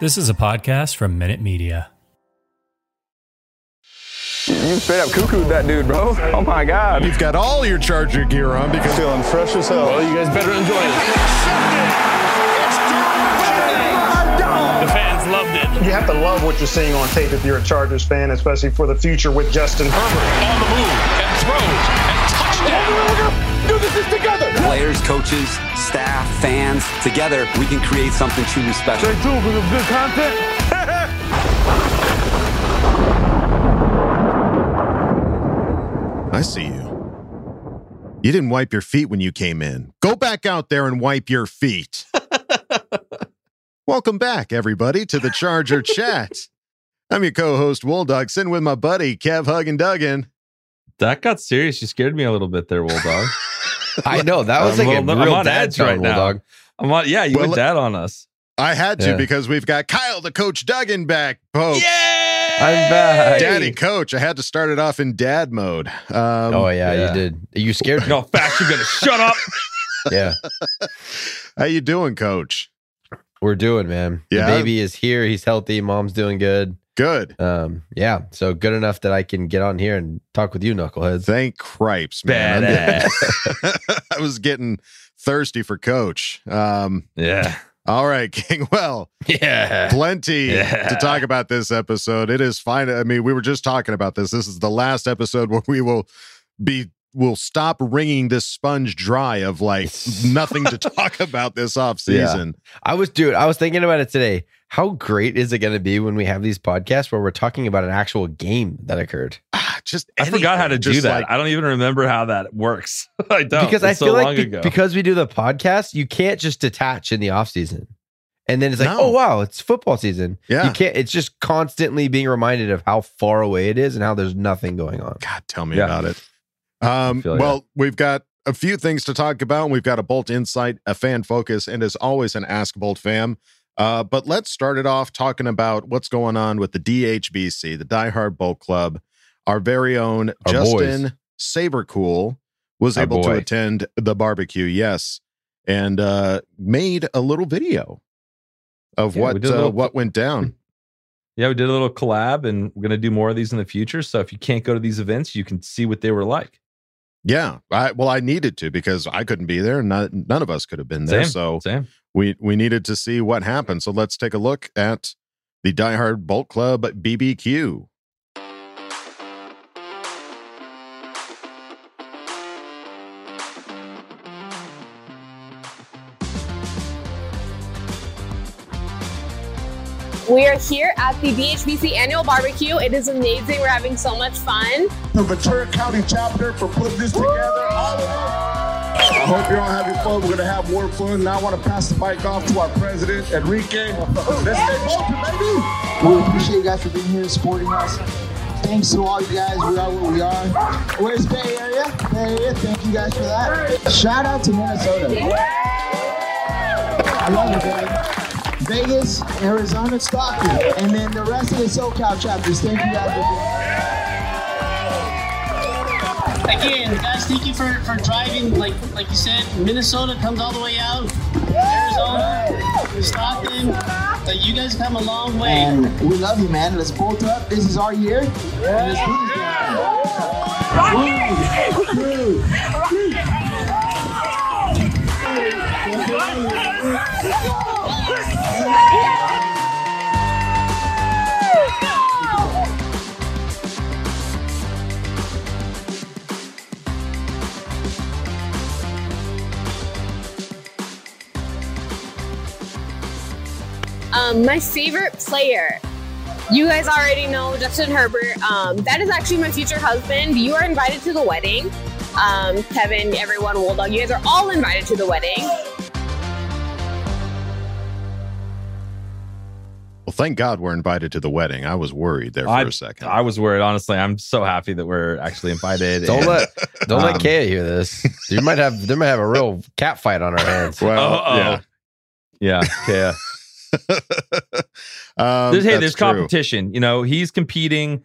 This is a podcast from Minute Media. You straight up cuckooed that dude, bro. Oh my God. You've got all your Charger gear on because feeling fresh as hell. Well, you guys better enjoy it. The fans loved it. You have to love what you're seeing on tape if you're a Chargers fan, especially for the future with Justin Herbert. On the move and throws and touchdown. Do this together. Players, coaches, staff, fans, together we can create something truly special. Stay tuned for some good content. I see you. You didn't wipe your feet when you came in. Go back out there and wipe your feet. Welcome back, everybody, to the Charger Chat. I'm your co-host Dog, sitting with my buddy Kev Huggin and Duggan. That got serious. You scared me a little bit there, Dog. I know that was I'm like a on- I'm real on dad edge tone, right now. Bulldog. I'm on. Yeah, you Well, went dad on us. I had to Yeah. because we've got Kyle, the coach Duggan, back. Folks. I'm back. Daddy coach. I had to start it off in dad mode. Um, Oh yeah, Yeah. you did. Are you scared. No, fast you're gonna shut up. Yeah, How you doing, coach? we're doing, man. The Yeah? baby is here. He's healthy. Mom's doing good. Good. Um, yeah. So good enough that I can get on here and talk with you, knuckleheads. Thank cripes, man. I was getting thirsty for coach. Um, yeah. all right, King. Well, Yeah. plenty Yeah. to talk about this episode. It is fine. I mean, we were just talking about this. This is the last episode where we will be will stop wringing this sponge dry of like nothing to talk about this off season. I was, dude. I was thinking about it today. How great is it going to be when we have these podcasts where we're talking about an actual game that occurred? Ah, just I forgot how to anything. do Just that. like- I don't even remember how that works. I don't. because I feel so like long be- ago. because we do the podcast, you can't just detach in the off season. And then it's like, No. oh wow, it's football season. Yeah. You can't it's just constantly being reminded of how far away it is and how there's nothing going on. God, tell me Yeah. about it. Um, feel ya. well, we've got a few things to talk about. We've got a Bolt Insight, a fan focus, and as always, an Ask Bolt fam. Uh, but let's start it off talking about what's going on with the DHBC, the Die Hard Bolt Club. Our very own Our Justin Sabercool was Our able to attend the barbecue, yes, and uh, made a little video of Yeah, what uh, little- what went down. yeah, we did a little collab, and we're gonna do more of these in the future. So if you can't go to these events, you can see what they were like. Yeah, I well, I needed to because I couldn't be there, and not, none of us could have been there. Same. So Same. We we needed to see what happened. So let's take a look at the Die Hard Bolt Club BBQ. We are here at the DHBC annual barbecue. It is amazing. We're having so much fun. The Ventura County chapter for putting this together. I hope you're all having fun. We're gonna have more fun. Now I want to pass the mic off to our president, Enrique. Let's stay bolted, baby. We appreciate you guys for being here supporting us. Thanks to all you guys. We are what we are. Where's Bay Area? Bay Area. Thank you guys for that. Shout out to Minnesota. I love you, man. Vegas, Arizona, Stockton, and then the rest of the SoCal chapters. Thank you guys for being here. Again, guys, thank you for, for driving. Like like you said, Minnesota comes all the way out. Arizona, Stockton. Like you guys come a long way. And we love you, man. Let's bolt up. This is our year. And let's do this thing. One, two, three. Um, my favorite player. You guys already know Justin Herbert. Um, that is actually my future husband. You are invited to the wedding. Um, Kevin, everyone, Bulldog, you guys are all invited to the wedding. Well, thank God we're invited to the wedding. I was worried there for I, a second. I was worried, honestly. I'm so happy that we're actually invited. Don't and- let don't let Um, Kaya hear this. You might have they might have a real cat fight on our hands. well, Uh-oh. yeah, yeah. um, There's, hey, there's true. competition. You know, he's competing.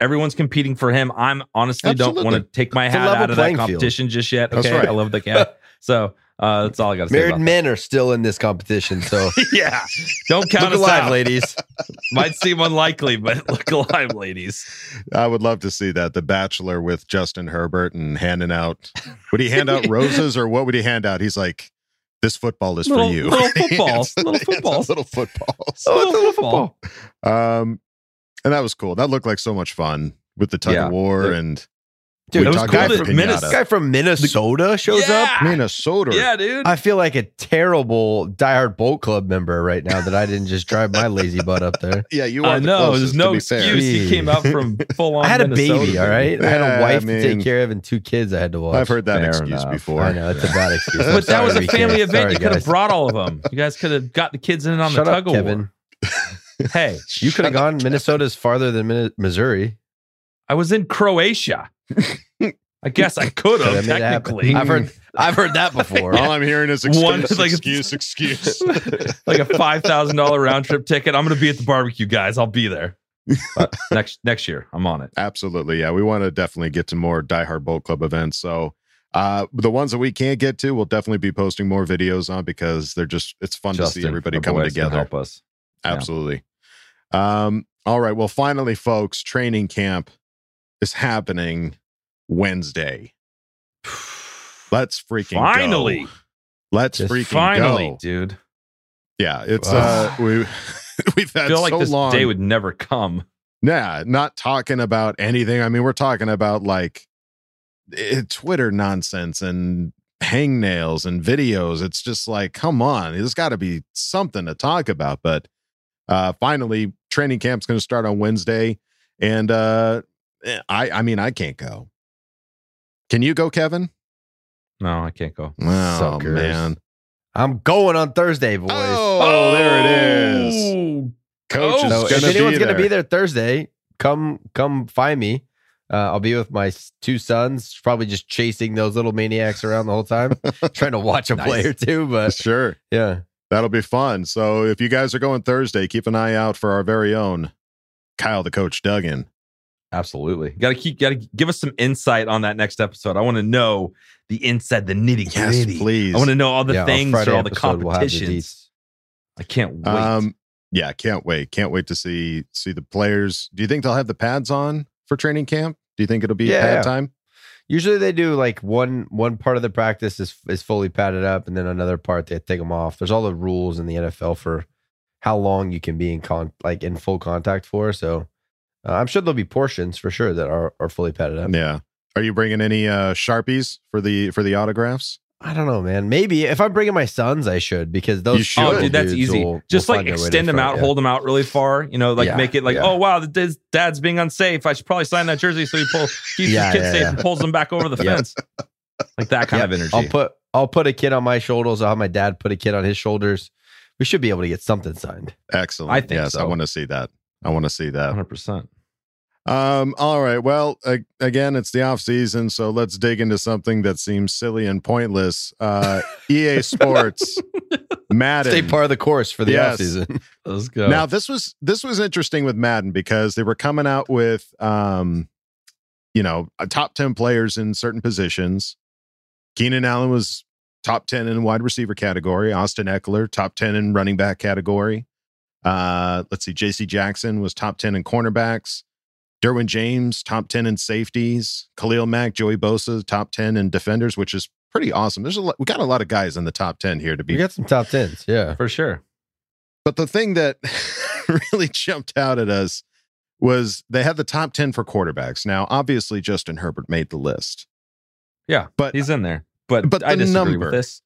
Everyone's competing for him. I'm honestly don't want to take my It's hat out of that playing field. competition just yet. That's Okay, right. I love the cat. So uh, that's all I got to say. Married About men are still in this competition, so yeah, don't count look us alive, out. ladies. Might seem unlikely, but look alive, ladies. I would love to see that. The Bachelor with Justin Herbert and handing out. Would he hand out roses or what would he hand out? He's like, "This football is Little- for you." little He footballs, hands- little he hands out footballs. little footballs. Oh, it's little football. Um, and that was cool. That looked like so much fun with the tug Yeah. of war Yeah. and Dude, It was cool about that the Minnes- This guy from Minnesota shows Yeah. up. Minnesota. Yeah, dude. I feel like a terrible diehard bolt club member right now that I didn't just drive my lazy butt up there. yeah, you are. I the know. There's no be fair. excuse. He came out from full on. I had a Minnesota, baby, All right. I had a wife I to take care of and two kids I had to watch. I've heard that Fair excuse enough. before. I know it's a bad excuse. But that was a Sorry, BK. family event. Sorry, you could have brought all of them. You guys could have got the kids in on Shut the up, tug of war. Hey, You could have gone. Minnesota's farther than Minne- Missouri. I was in Croatia. I guess I could have made it happen. technically. I've heard. I've heard that before. All I'm hearing is excuse, One- like- excuse, excuse. like a five thousand dollar round trip ticket. I'm going to be at the barbecue, guys. I'll be there But next next year. I'm on it. Absolutely. Yeah. We want to definitely get to more Die Hard Bolt Club events. So uh the ones that we can't get to, we'll definitely be posting more videos on because they're just it's fun to see everybody coming together. Help us. Yeah. Absolutely. Um, all right. Well, finally, folks, training camp is happening Wednesday. Let's freaking go. Finally. Let's Just freaking Finally, go. dude. Yeah, it's uh we we've had feel like so this long. day would never come. Yeah, not talking about anything. I mean, we're talking about like eh, Twitter nonsense and hangnails and videos. It's just like, come on, there's got to be something to talk about. But uh finally, training camp's going to start on Wednesday, and uh I, I mean, I can't go. Can you go, Kevin? No, I can't go. Oh Suckers. man! I'm going on Thursday, boys. Oh, there it is. Oh, Coach Oh, is so gonna if anyone's going to be there. there Thursday, come come find me. Uh, I'll be with my two sons, probably just chasing those little maniacs around the whole time, trying to watch a Nice. play or two. But Sure. yeah, That'll be fun. So if you guys are going Thursday, keep an eye out for our very own Kyle the Coach Duggan. Absolutely. Got to keep, got to give us some insight on that next episode. I want to know the inside, the nitty Yes, gritty. please. I want to know all the yeah, things or all the episode will the competitions. I can't wait. Um, yeah, can't wait. Can't wait to see see the players. Do you think they'll have the pads on for training camp? Do you think it'll be Yeah. pad time? Usually they do like one one part of the practice is is fully padded up, and then another part they take them off. There's all the rules in the NFL for how long you can be in con like in full contact for. So uh, I'm sure there'll be portions for sure that are are fully padded up. Yeah. Are you bringing any uh sharpies for the for the autographs? I don't know, man. Maybe if I'm bringing my sons, I should because those You should. Oh, little dude, that's easy. will- Just will like find their way to extend them front, out, yeah. hold them out really far. You know, like Yeah, make it like, yeah. oh wow, the dad's, dad's being unsafe. I should probably sign that jersey so he pull keeps Yeah, his kids yeah, safe yeah. and pulls them back over the fence. Like that kind Yeah, of energy. I'll put I'll put a kid on my shoulders. I'll have my dad put a kid on his shoulders. We should be able to get something signed. Excellent. I think yes, I want to see that. I want to see that. 100. percent Um, all right. Well, a- again, it's the off season, so let's dig into something that seems silly and pointless. Uh, EA Sports, Madden. Stay part of the course for the Yes. offseason. Let's go. Now this was this was interesting with Madden because they were coming out with um you know, a top 10 players in certain positions. Keenan Allen was top 10 in wide receiver category, Austin Ekeler top 10 in running back category. Uh let's see JC Jackson was top 10 in cornerbacks. Derwin James top 10 in safeties, Khalil Mack, Joey Bosa top 10 in defenders, which is pretty awesome. There's a lot, we got a lot of guys in the top 10 here to be We got some top tens. Yeah. for sure. but the thing that really jumped out at us was they had the top 10 for quarterbacks. Now, obviously, Justin Herbert made the list. Yeah, But- he's in there. But but I the disagree number- with this.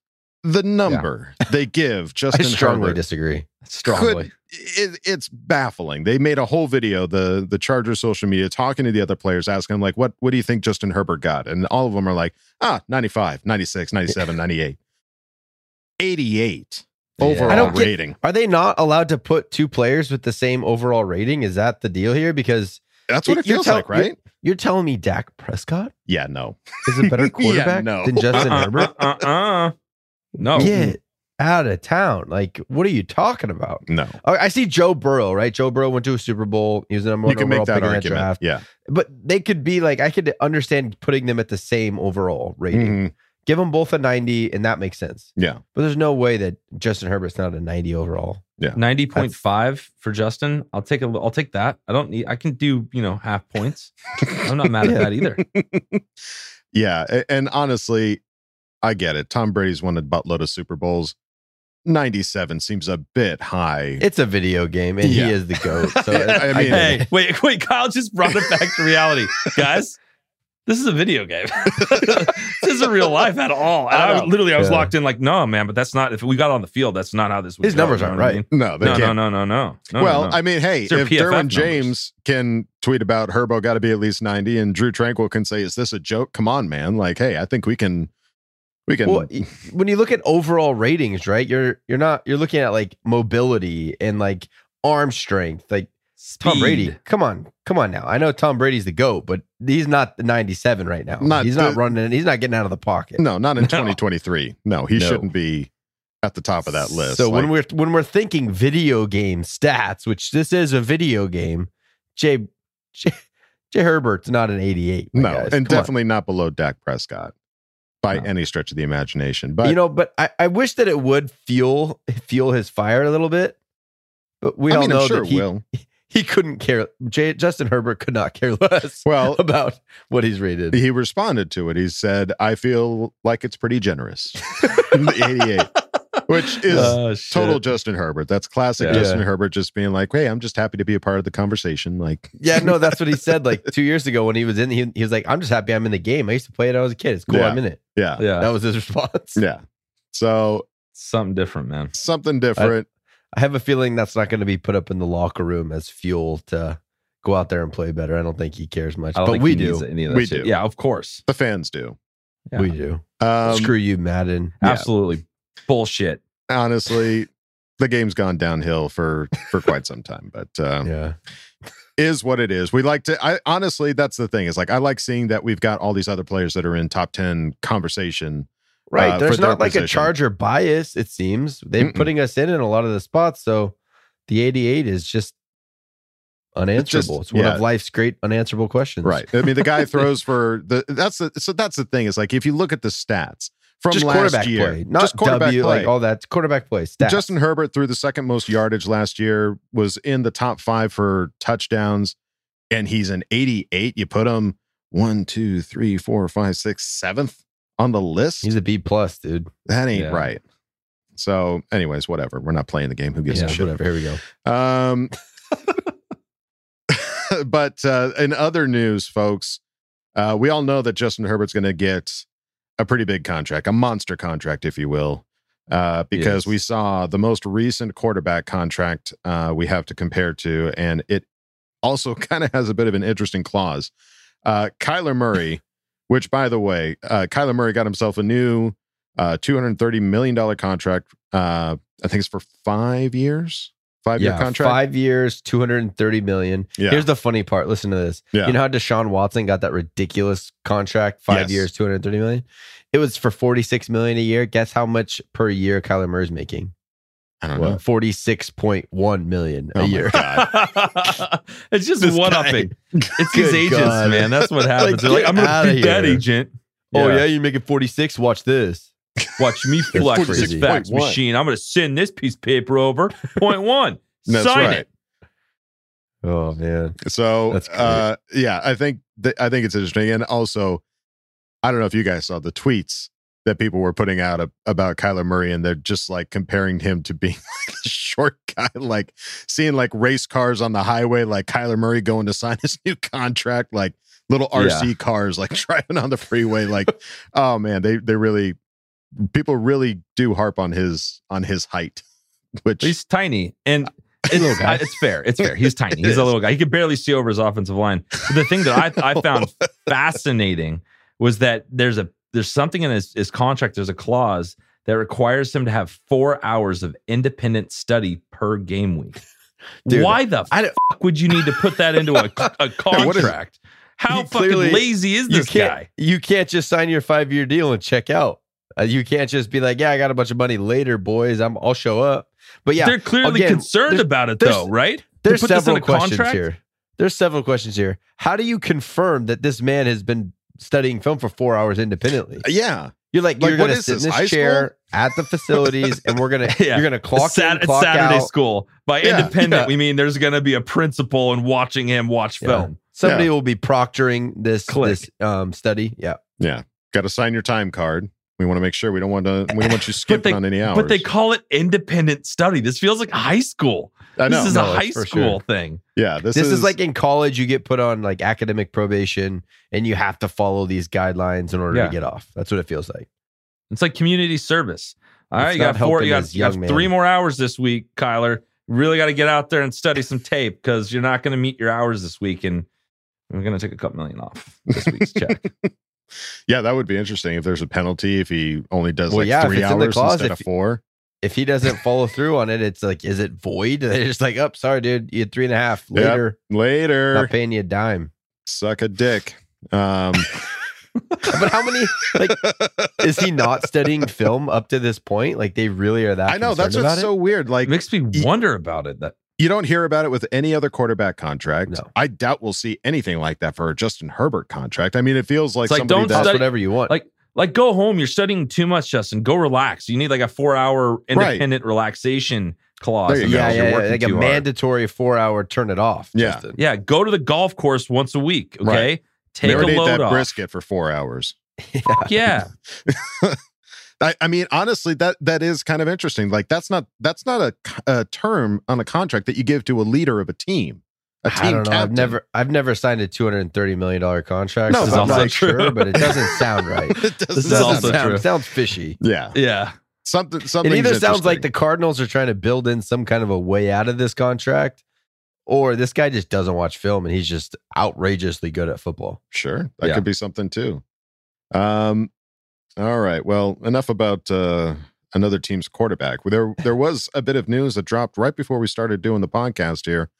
The number they give I Justin strongly Herbert disagree. Strongly. could it, it's baffling. They made a whole video, the the Chargers social media, talking to the other players, asking them like, what what do you think Justin Herbert got? And all of them are like, ah, 95, 96, 97, 98. 88 overall I don't get- rating. Are they not allowed to put two players with the same overall rating? Is that the deal here? Because That's what it you're feels tell- like, right? You're, you're telling me Dak Prescott Yeah, no. is a better Yeah, quarterback no. than Justin Uh-uh, Herbert? uh-uh. No. Get out of town! Like, what are you talking about? No. Oh, I see Joe Burrow, right? Joe Burrow went to a Super Bowl. He was the number You one can overall make that pick in that argument. draft. Yeah. But they could be like, I could understand putting them at the same overall rating. Mhm. Give them both a 90, and that makes sense. Yeah. But there's no way that Justin Herbert's not a 90 overall. Yeah. Ninety point five for Justin. I'll take a. I'll take that. I don't need. I can do you know half points. I'm not mad at that either. Yeah. And honestly, I get it. Tom Brady's won a buttload of Super Bowls. 97 seems a bit high. It's a video game, and Yeah. he is the GOAT. So I mean- get Hey, wait, wait. Kyle just brought it back to reality, guys. This is a video game. this isn't real life at all. And I I, literally, I was Yeah. locked in like, no, man. But that's not. If we got on the field, that's not how this. Would His go, numbers aren't what I right. mean? no, they No, no, can't. no, no, no, no. well, no, no. I mean, hey, It's if PFF Derwin numbers. James can tweet about Herbo got to be at least 90 and Drew Tranquill can say, is this a joke? Come on, man. Like, hey, I think we can, we can. Well, when you look at overall ratings, right? You're you're not you're looking at like mobility and like arm strength. Like Tom Brady, come on, come on now. I know Tom Brady's the goat, but he's not the 97 right now. Not he's not the- running. He's not getting out of the pocket. no, not in No. 2023. No, he No. shouldn't be at the top of that list. So when we're when we're thinking video game stats, which this is a video game, Jay Jay, Jay Herbert's not an 88. no, guys. and Come on. definitely not below Dak Prescott by No. any stretch of the imagination. But you know, but I, I wish that it would fuel fuel his fire a little bit. But we I all mean, know I'm sure that it he, will. he couldn't care. Justin Herbert could not care less Well, about what he's rated. he responded to it. He said, I feel like it's pretty generous. the 88, which is Oh, total Justin Herbert. That's classic Yeah. Justin Herbert just being like, hey, I'm just happy to be a part of the conversation. Like, yeah, no, that's what he said like two years ago when he was in. He, he was like, "I'm just happy I'm in the game. I used to play it when I was a kid. It's cool. Yeah. I'm in it." yeah. Yeah, That was his response. Yeah. So something different, man. something different. I have a feeling that's not going to be put up in the locker room as fuel to go out there and play better. I don't think he cares much, I don't but think we he do. needs any of that We shit. do. Yeah, of course. the fans do. Yeah. We do. Um, Screw you, Madden. Yeah. Absolutely bullshit. honestly, the game's gone downhill for for quite some time, but uh, Yeah. is what it is. We like to. I honestly, that's the thing. Is like I like seeing that we've got all these other players that are in top ten conversation. Right. uh, There's not like a. Charger bias, it seems. They're Mm-mm. putting us in in a lot of the spots. So the 88 is just unanswerable. It's, just- one yeah. of life's great unanswerable questions. Right. I mean, the guy throws for the. That's the. So that's the thing. Is like if you look at the stats from Just last quarterback year, play, not just quarterback W, play. like all that. Quarterback play. Stats. Justin Herbert threw the second most yardage last year, was in the top five for touchdowns, and he's an 88. You put him one, two, three, four, five, six, seventh on the list. He's a B plus, dude. that ain't Yeah. right. So, anyways, whatever. We're not playing the game. Who gives Yeah, a shit? whatever. Here we go. Um, but uh, in other news, folks, uh, we all know that Justin Herbert's going to get a pretty big contract, a monster contract, if you will, uh, because Yes. we saw the most recent quarterback contract uh, we have to compare to, and it also kind of has a bit of an interesting clause. Uh, Kyler Murray, which, by the way, uh, Kyler Murray got himself a new uh, $230 million contract. Uh, I think it's for five years, five year yeah, contract. five years, 230 million. Yeah. Here's the funny part. Listen to this. Yeah. You know how Deshaun Watson got that ridiculous contract, five Yes. years, 230 million? It was for 46 million a year. Guess how much per year Kyler Murray's making? I don't know. 46.1 million a Oh my year. God. it's just This one upping. It's these Good agents, God. man. That's what happens. Like, like, I'm gonna beat that agent. Oh, Yeah. yeah, you make it 46. Watch this. Watch me flex this fax Point machine. I'm gonna send this piece of paper over. Point one. That's Sign right. it. Oh, man. So uh yeah, I think th- I think it's interesting. And also, I don't know if you guys saw the tweets that people were putting out ab- about Kyler Murray, and they're just like comparing him to being like a short guy, like seeing like race cars on the highway, like Kyler Murray going to sign his new contract, like little RC cars like driving on the freeway. Like, oh man, they they really people really do harp on his on his height which he's tiny and uh, it's, I- uh, it's fair. It's fair. He's tiny. He's a little guy. He could barely see over his offensive line. But the thing that I, I oh. found fascinating was that there's a there's something in his, his contract. There's a clause that requires him to have four hours of independent study per game week. Dude, Why the fuck would you need to put that into a, a what is- contract? How fucking clearly- lazy is this can't, guy? You can't just sign your five year deal and check out. Uh, you can't just be like, "Yeah, I got a bunch of money later, boys. I'm I'll show up." But yeah, They're clearly again, concerned about it, though, right? To There's put this in several a questions contract? here. There's several questions here. How do you confirm that this man has been studying film for four hours independently? yeah. You're like, Like, you're gonna is sit in this, this high chair at the facilities, and we're gonna Yeah. you're gonna clock It's Sat- in, clock Saturday out. school. By Yeah, independent, yeah. we mean there's going to be a principal and watching him watch Yeah. film. Somebody will be proctoring this Click. this um, study. Yeah, Yeah. Got to sign your time card. We want to make sure we don't want to we don't want you But skipping they, on any hours. but they call it independent study. This feels like high school. I know. This is No, a high school sure. thing. yeah, this, this, is, like in college, you get put on like academic probation, and you have to follow these guidelines in order Yeah. to get off. That's what it feels like. It's like community service. All It's right, you got four. You got, you got young man. three more hours this week, Kyler. Really got to get out there and study some tape because you're not going to meet your hours this week, and we're going to take a couple million off this week's check. yeah, that would be interesting if there's a penalty if he only does Well, like yeah, three it's in hours clause, instead if- of four. If he doesn't follow through on it, it's like, is it void? They're just like, oh, sorry, dude, you had three and a half Yep. later. Later, Not paying you a dime. suck a dick. Um, But how many like is he not studying film up to this point? Like they really are that. I know that's concerned what's about so weird. Like It makes me wonder about it. That you don't hear about it with any other quarterback contract. No. I doubt we'll see anything like that for a Justin Herbert contract. I mean, it feels like It's like, somebody don't that, study- whatever you want. like like go home. You're studying too much, Justin. Go relax. You need like a four hour independent relaxation clause. There you yeah, yeah, You're yeah, working like a too hard. mandatory four hour turn it off. Yeah. Justin. Yeah, go to the golf course once a week. Okay, Right. take a marinate load that off. brisket for four hours. Fuck yeah, I, I mean, honestly, that that is kind of interesting. Like that's not that's not a, c- a term on a contract that you give to a leader of a team. A team I don't know. I've never, I've never signed a two hundred and thirty million dollar contract. No, so but I'm also not true. sure, but it doesn't sound right. it doesn't This is sound also sound, true. sounds fishy. Yeah, yeah. something. Something. It either sounds like the Cardinals are trying to build in some kind of a way out of this contract, or this guy just doesn't watch film and he's just outrageously good at football. Sure, that Yeah. could be something too. Um, all right. Well, enough about uh, another team's quarterback. There, there was a bit of news that dropped right before we started doing the podcast here.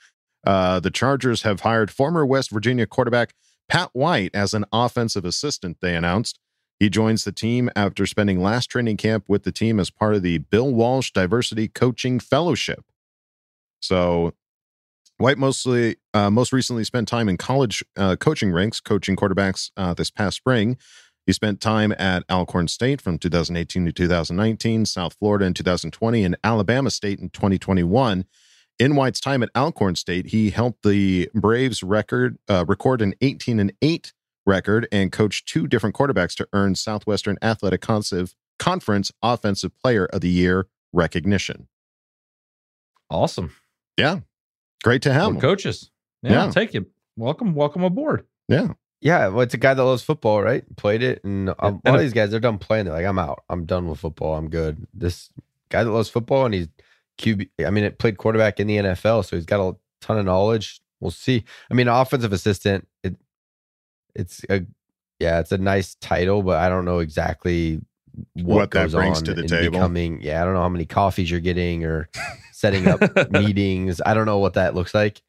Uh, the Chargers have hired former West Virginia quarterback Pat White as an offensive assistant. They announced he joins the team after spending last training camp with the team as part of the Bill Walsh Diversity Coaching Fellowship. So White mostly uh, most recently spent time in college uh, coaching ranks, coaching quarterbacks uh, this past spring. He spent time at Alcorn State from 2018 to 2019, South Florida in 2020, and Alabama State in 2021. In White's time at Alcorn State, he helped the Braves record uh, record an 18 and 8 record and coached two different quarterbacks to earn Southwestern Athletic Conference Offensive Player of the Year recognition. Awesome. Yeah, great to have More him. coaches. Yeah, Yeah. Take you. Welcome, welcome aboard. Yeah, Yeah, well, it's a guy that loves football, right? Played it, and um, a And lot a- of these guys they're done playing. They're like, I'm out. I'm done with football. I'm good. This guy that loves football and he's QB. I mean, it played quarterback in the NFL, so he's got a ton of knowledge. We'll see. I mean, offensive assistant. It, it's a yeah, it's a nice title, but I don't know exactly what, What that brings on to the table. Becoming yeah, I don't know how many coffees you're getting or setting up meetings. I don't know what that looks like.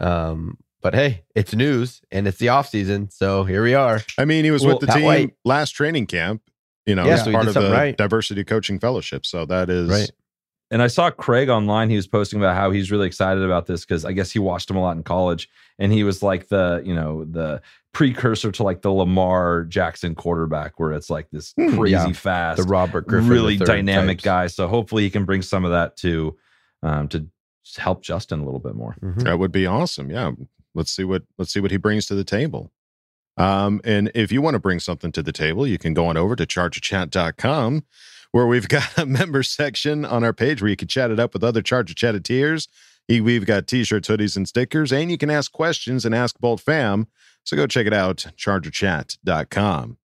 Um, but hey, it's news and it's the off season, so here we are. I mean, he was Well, with the Pat team White- last training camp, you know, Yeah, as so part of the right. diversity coaching fellowship. So that is Right. And I saw Craig online. He was posting about how he's really excited about this because I guess he watched him a lot in college, and he was like the you know the precursor to like the Lamar Jackson quarterback, where it's like this Hmm, crazy yeah. fast, The Robert Griffin, really dynamic types. guy. So hopefully he can bring some of that to um, to help Justin a little bit more. Mhm. That would be awesome. Yeah. Let's see what let's see what he brings to the table. Um, and if you want to bring something to the table, you can go on over to chargerchat.com where we've got a member section on our page where you can chat it up with other Charger Chatteteers. We've got t-shirts, hoodies, and stickers, and you can ask questions and ask Bolt Fam. So go check it out, chargerchat.com.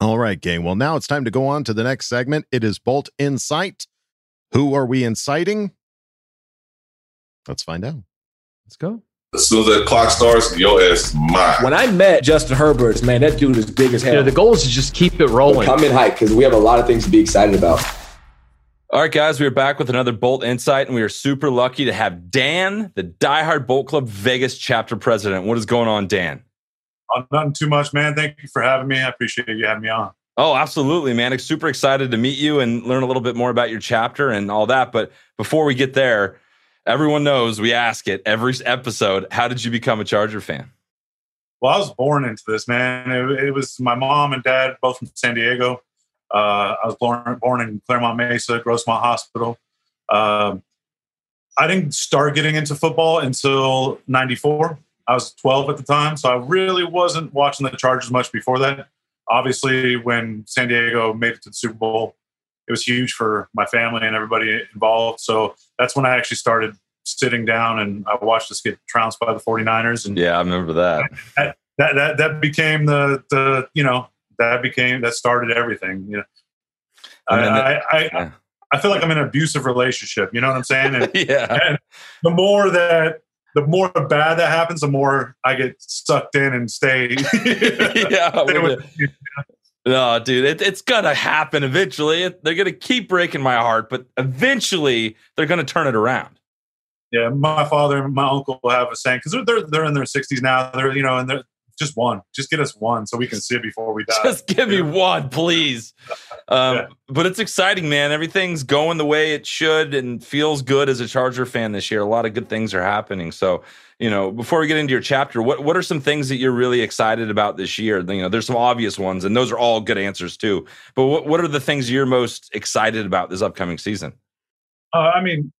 All right, gang. Well, now it's time to go on to the next segment. It is Bolt Insight. Who are we inciting? Let's find out. Let's go. As soon as that clock starts, your ass is mine. When I met Justin Herbert, man, that dude is big as hell. You know, the goal is to just keep it rolling. Come in hype because we have a lot of things to be excited about. All right, guys, we are back with another Bolt Insight, and we are super lucky to have Dan, the diehard Bolt Club Vegas chapter president. What is going on, Dan? Uh, nothing too much, man. Thank you for having me. I appreciate you having me on. Oh, absolutely, man. Super excited to meet you and learn a little bit more about your chapter and all that. But before we get there, everyone knows we ask it every episode how did you become a Charger fan? Well, I was born into this, man. It, it was my mom and dad, both from San Diego. Uh, I was born born in Clairemont Mesa, Grossmont Hospital. Um, I didn't start getting into football until '94. I was 12 at the time, so I really wasn't watching the Chargers much before that. Obviously, when San Diego made it to the Super Bowl, it was huge for my family and everybody involved. So that's when I actually started sitting down and I watched us get trounced by the 49ers. And yeah, I remember that. That that that, that became the the you know that became that started everything. You know, I I, I, yeah. I, feel like I'm in an abusive relationship. You know what I'm saying? And, yeah. And the more that the more bad that happens, the more I get sucked in and stay. yeah. stay with, no, dude, it, it's gonna happen eventually. They're gonna keep breaking my heart, but eventually they're gonna turn it around. Yeah, my father and my uncle have a saying because they're, they're they're in their sixties now. They're you know, and they're just one. Just get us one so we can see it before we die. Just give me one, please. Um, yeah. But it's exciting, man. Everything's going the way it should and feels good as a Charger fan this year. A lot of good things are happening. So, you know, before we get into your chapter, what what are some things that you're really excited about this year? You know, there's some obvious ones, and those are all good answers too. But what what are the things you're most excited about this upcoming season? Uh, I mean,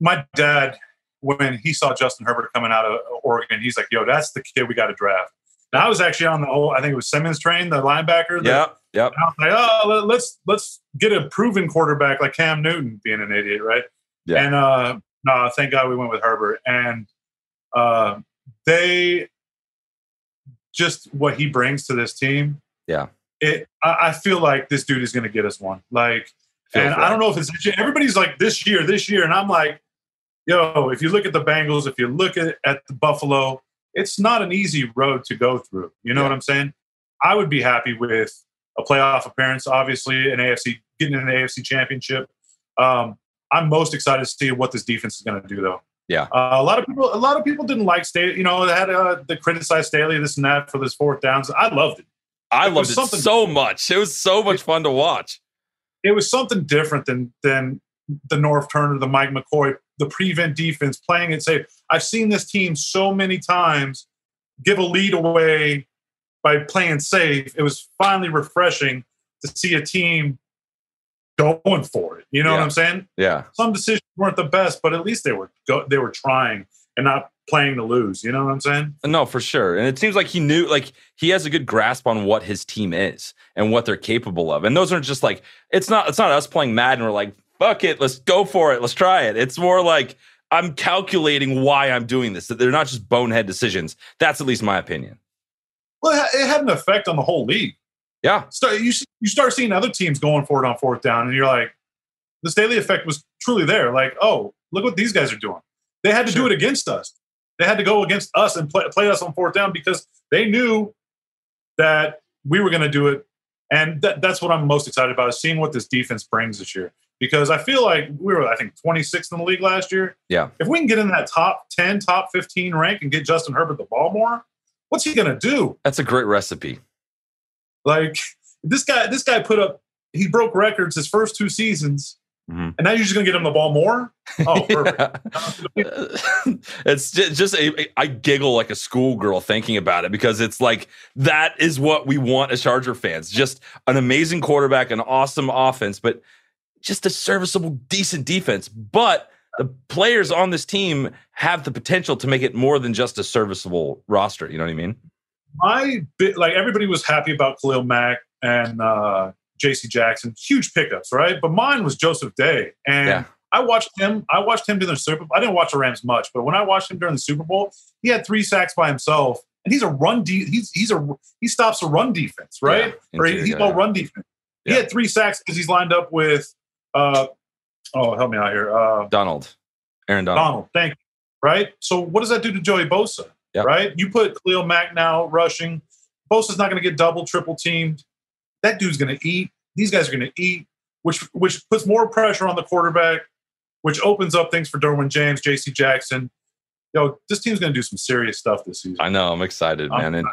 my dad when he saw Justin Herbert coming out of Oregon, he's like, "Yo, that's the kid we got to draft." And I was actually on the whole, I think it was Simmons train, the linebacker. Yeah, yep. I was like, "Oh, let's let's get a proven quarterback like Cam Newton, being an idiot, right?" Yeah. And uh, no, thank God we went with Herbert, and uh, they just what he brings to this team. Yeah. It, I, I feel like this dude is going to get us one. Like, and right. I don't know if it's everybody's like this year, this year, and I'm like, yo, if you look at the Bengals, if you look at, at the Buffalo, it's not an easy road to go through. You know Yeah. what I'm saying? I would be happy with a playoff appearance, obviously, an AFC getting an AFC championship. Um, I'm most excited to see what this defense is going to do, though. Yeah. Uh, a lot of people, a lot of people didn't like Staley. You know, they had uh, they criticized Staley this and that for this fourth downs. I loved it. I It loved it so much. It was so much fun to watch. it was something different than than the Norv Turner, the Mike McCoy, the prevent defense playing it safe. I've seen this team so many times give a lead away by playing safe. It was finally refreshing to see a team going for it. You know what I'm saying? Yeah. Some decisions weren't the best, but at least they were go- they were trying and not playing to lose. You know what I'm saying? No, for sure. And it seems like he knew, like, he has a good grasp on what his team is and what they're capable of. And those aren't just like, it's not, it's not us playing Madden. We're like, fuck it, let's go for it, let's try it. It's more like, I'm calculating why I'm doing this. That they're not just bonehead decisions. That's at least my opinion. Well, it had an effect on the whole league. Yeah. Start, you, you start seeing other teams going for it on fourth down, and you're like, the Staley effect was truly there. Like, oh, look what these guys are doing. They had to do it against us. They had to go against us and play, play us on fourth down because they knew that we were going to do it. And that, that's what I'm most excited about is seeing what this defense brings this year. Because I feel like we were, I think, 26th in the league last year. Yeah. If we can get in that top 10, top 15 rank and get Justin Herbert the ball more, what's he going to do? That's a great recipe. Like this guy, this guy put up, he broke records his first two seasons, Mhm. and now you're just gonna get him the ball more. Oh, perfect. it's ju- just a, I giggle like a schoolgirl thinking about it because it's like that is what we want as Charger fans. Just an amazing quarterback, an awesome offense, but just a serviceable, decent defense. But the players on this team have the potential to make it more than just a serviceable roster. You know what I mean? My bit, like everybody was happy about Khalil Mack and uh, J.C. Jackson, huge pickups, right? But mine was Joseph Day, and Yeah. I watched him. I watched him during the Super. Bowl. I didn't watch the Rams much, but when I watched him during the Super Bowl, he had three sacks by himself, and he's a run. De- he's he's a he stops a run defense, right? Yeah, or he, he's all run defense. He had three sacks because he's lined up with. Uh, oh, help me out here. Uh, Donald. Aaron Donald. Donald, thank you. Right. So what does that do to Joey Bosa? Yep. Right. You put Khalil Mack now rushing. Bosa's not going to get double, triple teamed. That dude's going to eat. These guys are going to eat, which which puts more pressure on the quarterback, which opens up things for Derwin James, J.C. Jackson. Yo, this team's going to do some serious stuff this season. I know. I'm excited, man. And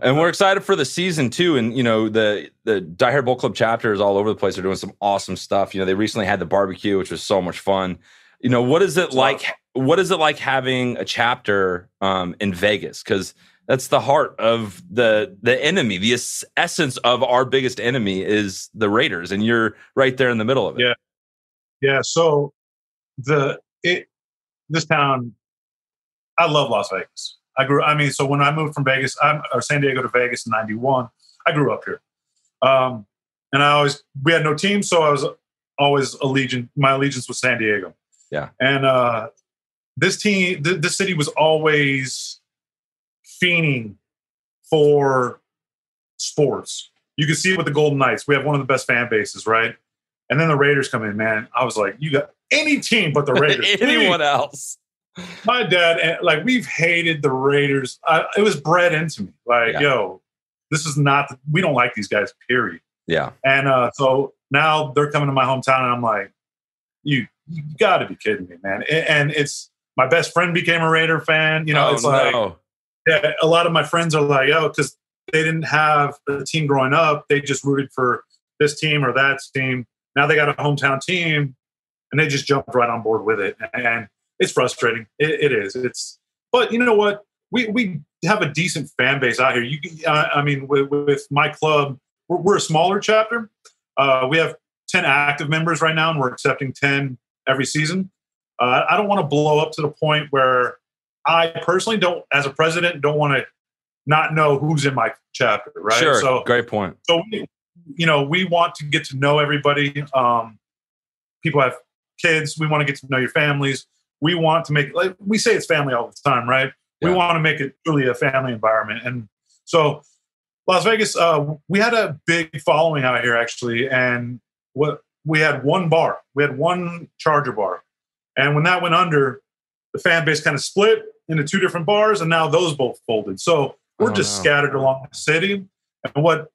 and we're excited for the season too. And you know, the the Die Hard Bolt Club chapter is all over the place They're doing some awesome stuff. You know, they recently had the barbecue, which was so much fun. You know, what is it like? What is it like having a chapter um, in Vegas? Because that's the heart of the the enemy. The es- essence of our biggest enemy is the Raiders, and you're right there in the middle of it. Yeah. Yeah. So the it this town, I love Las Vegas. I grew. I mean, so when I moved from Vegas, I'm or San Diego to Vegas in '91, I grew up here, um, and I always we had no team, so I was always allegiant. My allegiance was San Diego, Yeah. and uh, this team, th- this city was always fiending for sports. You can see it with the Golden Knights. We have one of the best fan bases, right? And then the Raiders come in, man. I was like, you got any team but the Raiders. Anyone please. else? My dad, and like we've hated the Raiders. I, it was bred into me. Like, Yeah. yo, this is not. We don't like these guys. Period. Yeah. And uh, so now they're coming to my hometown, and I'm like, you, you got to be kidding me, man. And it's my best friend became a Raider fan. You know, Oh, it's like no. yeah, a lot of my friends are like, oh, because they didn't have a team growing up. They just rooted for this team or that team. Now they got a hometown team and they just jumped right on board with it. And it's frustrating. It, it is. It's, but you know what? We, we have a decent fan base out here. You, uh, I mean, with, with my club, we're, we're a smaller chapter. Uh, we have 10 active members right now, and we're accepting 10 every season. Uh, I don't want to blow up to the point where I personally don't, as a president, don't want to not know who's in my chapter, right? Sure. So, Great point. so we, you know, we want to get to know everybody. Um, people have kids. We want to get to know your families. We want to make like we say it's family all the time, right? We want to make it truly a family environment, and so Las Vegas, uh, we had a big following out here actually, and what we had one bar, we had one Charger bar, and when that went under, the fan base kind of split into two different bars, and now those both folded. So we're Oh, just no. scattered along the city. And what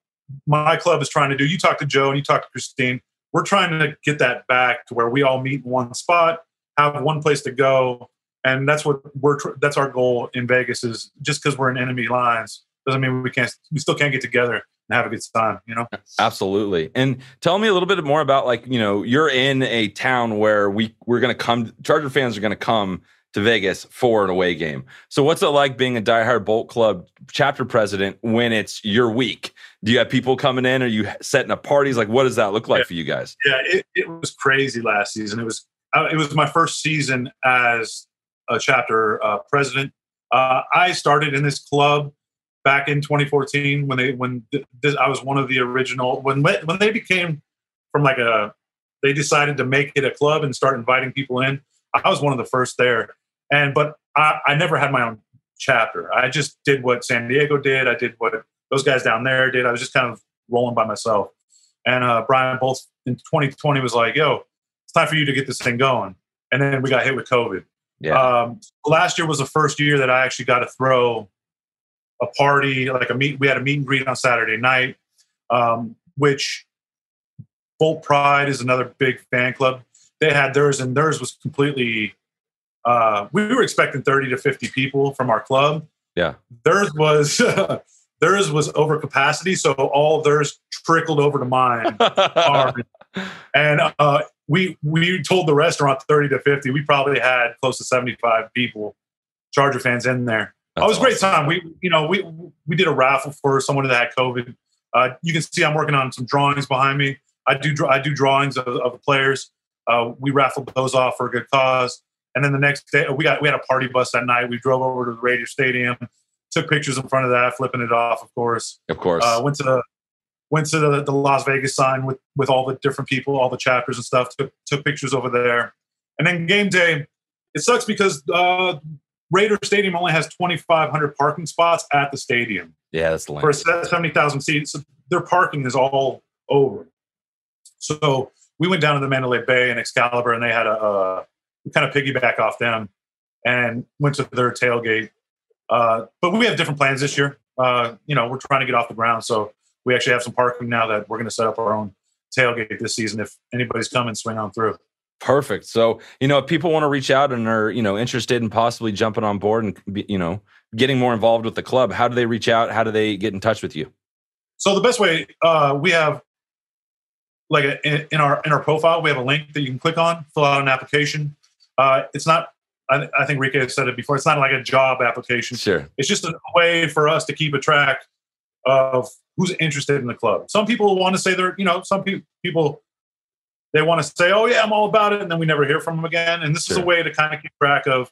my club is trying to do, you talk to Joe and you talk to Christine, we're trying to get that back to where we all meet in one spot, have one place to go, and that's what we're that's our goal in Vegas. Is just because we're in enemy lines doesn't mean we can't we still can't get together and have a good time. You know. Absolutely. And tell me a little bit more about like, you know, you're in a town where we we're going to come Charger fans are going to come to Vegas for an away game. So what's it like being a diehard Bolt Club chapter president when it's your week? Do you have people coming in? Are you setting up parties? Like what does that look like for you guys? Yeah, it, it was crazy last season. It was uh, it was my first season as a chapter uh, president. Uh, I started in this club back in 2014 when they when th- th- I was one of the original when when they became from like a they decided to make it a club and start inviting people in. I was one of the first there, and but I, I never had my own chapter. I just did what San Diego did. I did what those guys down there did. I was just kind of rolling by myself. And uh, Brian Bolts in 2020 was like, "Yo, time for you to get this thing going." And then we got hit with COVID. Yeah. Um, last year was the first year that I actually got to throw a party, like a meet. We had a meet and greet on Saturday night, um, which Bolt Pride is another big fan club. They had theirs, and theirs was completely. Uh, we were expecting 30 to 50 people from our club. Yeah. Theirs was theirs was over capacity, so all theirs trickled over to mine. And uh, we we told the restaurant 30 to 50. We probably had close to 75 people, Charger fans in there. That's it was a great time. We you know we we did a raffle for someone that had COVID. Uh, you can see I'm working on some drawings behind me. I do I do drawings of, of the players. Uh, we raffled those off for a good cause. And then the next day, we got we had a party bus that night. We drove over to the Raider Stadium, took pictures in front of that, flipping it off, of course. Of course. Uh, went to the went to the, the Las Vegas sign with with all the different people, all the chapters and stuff. Took took pictures over there, and then game day. It sucks because uh, Raider Stadium only has 2,500 parking spots at the stadium yeah, that's the for 70,000 seats. So their parking is all over. So we went down to the Mandalay Bay and Excalibur, and they had a, a we kind of piggyback off them and went to their tailgate. Uh, but we have different plans this year. Uh, you know, we're trying to get off the ground, so we actually have some parking now that we're going to set up our own tailgate this season. If anybody's coming, swing on through. Perfect. So, you know, if people want to reach out and are, you know, interested in possibly jumping on board and, you know, getting more involved with the club, how do they reach out? How do they get in touch with you? So the best way, uh, we have like a, in our in our profile, we have a link that you can click on, fill out an application. Uh, it's not. I, I think Rike has said it before. It's not like a job application. Sure. It's just a way for us to keep a track of who's interested in the club. Some people want to say they're, you know, some pe- people they want to say, "Oh yeah, I'm all about it," and then we never hear from them again. And this Sure. is a way to kind of keep track of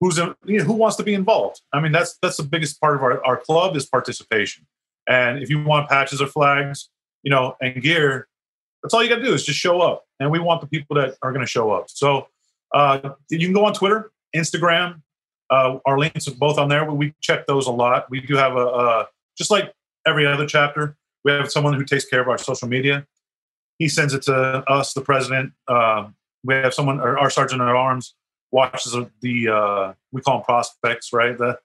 who's in, you know, who wants to be involved. I mean, that's that's the biggest part of our, our club is participation. And if you want patches or flags, you know, and gear, that's all you got to do is just show up. And we want the people that are going to show up. So uh, you can go on Twitter, Instagram. Uh, our links are both on there. We check those a lot. We do have a, a just like every other chapter. We have someone who takes care of our social media. He sends it to us, the president. Uh, we have someone, our, sergeant at arms, watches the uh, we call them prospects, right? The,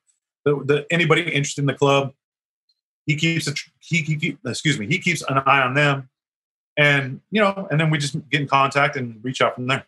the, the anybody interested in the club. He keeps a, he, he excuse me he keeps an eye on them, and you know, and then we just get in contact and reach out from there.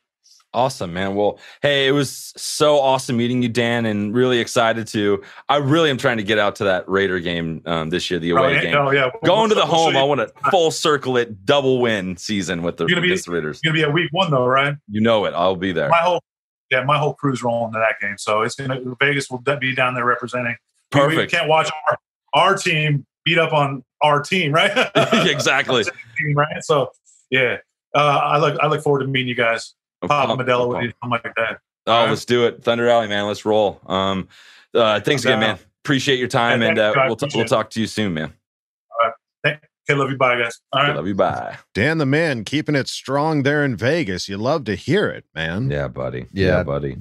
Awesome, man. Well, hey, it was so awesome meeting you, Dan, and really excited to. I really am trying to get out to that Raider game um, this year, the away Oh, game. oh, yeah. Going to the We'll home. I want to full circle it, double win season with the, You're gonna be- the Raiders. It's gonna be a week one though, right? You know it. I'll be there. My whole yeah, my whole crew's rolling to that game, so it's gonna Vegas will be down there representing. We- We, Perfect. can't watch our, our team beat up on our team, right? exactly. team, right? So yeah, uh, I look I look forward to meeting you guys. Pop pump, Modelo I'm with you, something like that. Oh, let's do it. Thunder Alley, man. Let's roll. Um, uh, thanks again, man. Appreciate your time, Yeah, and uh, you. We'll, t- we'll talk to you soon, man. All right. Okay, love you. Bye, guys. All right. Love you. Bye. Dan the man keeping it strong there in Vegas. You love to hear it, man. Yeah, buddy. Yeah. buddy.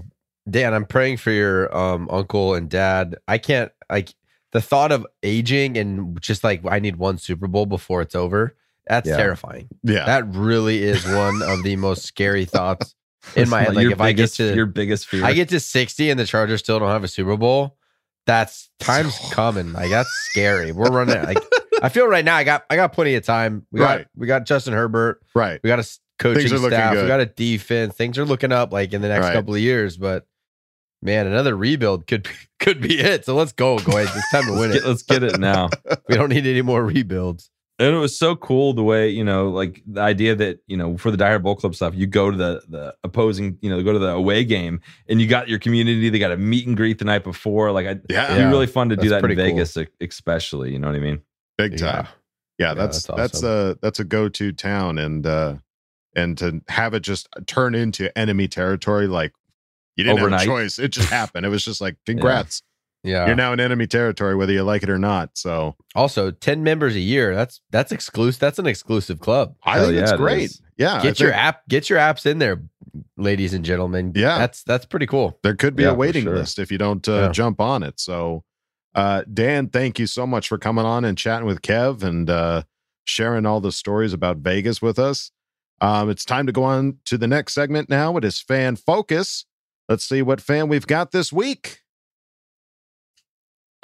Dan, I'm praying for your um uncle and dad. I can't like the thought of aging and just like I need one Super Bowl before it's over. That's Yeah. terrifying. Yeah. That really is one of the most scary thoughts in my head. Like Your if I get to your biggest fear. I get to 60 and the Chargers still don't have a Super Bowl. That's time's coming. Like that's scary. We're running like I feel right now I got I got plenty of time. We got Right. we got Justin Herbert. Right. We got a coaching Things are staff. We got a defense. Things are looking up like in the next Right. couple of years, but man, another rebuild could be, could be it. So let's go, go ahead. It's time to win let's, it. get, let's get it now. We don't need any more rebuilds. And it was so cool the way, you know, like the idea that, you know, for the Die Hard Bolt Club stuff, you go to the the opposing, you know, go to the away game and you got your community, they got a meet and greet the night before. Like I Yeah. it'd be really fun to do that in pretty cool. Vegas especially, you know what I mean? Big time. Yeah, that's that's that's, awesome. a that's a go to town, and uh and to have it just turn into enemy territory, like you didn't Overnight. have a choice. It just happened. It was just like, congrats, Yeah. you're now in enemy territory, whether you like it or not. So also, 10 members a year. That's that's exclusive. That's an exclusive club. I Hell think yeah, it's great. is. Yeah, I Get your think app, get your apps in there, ladies and gentlemen. Yeah. That's that's pretty cool. there could be Yeah, a waiting sure. list if you don't uh, Yeah. jump on it. So, uh, Dan, thank you so much for coming on and chatting with Kev and uh, sharing all the stories about Vegas with us. Um, it's time to go on to the next segment now. It is Fan Focus. Let's see what fan we've got this week.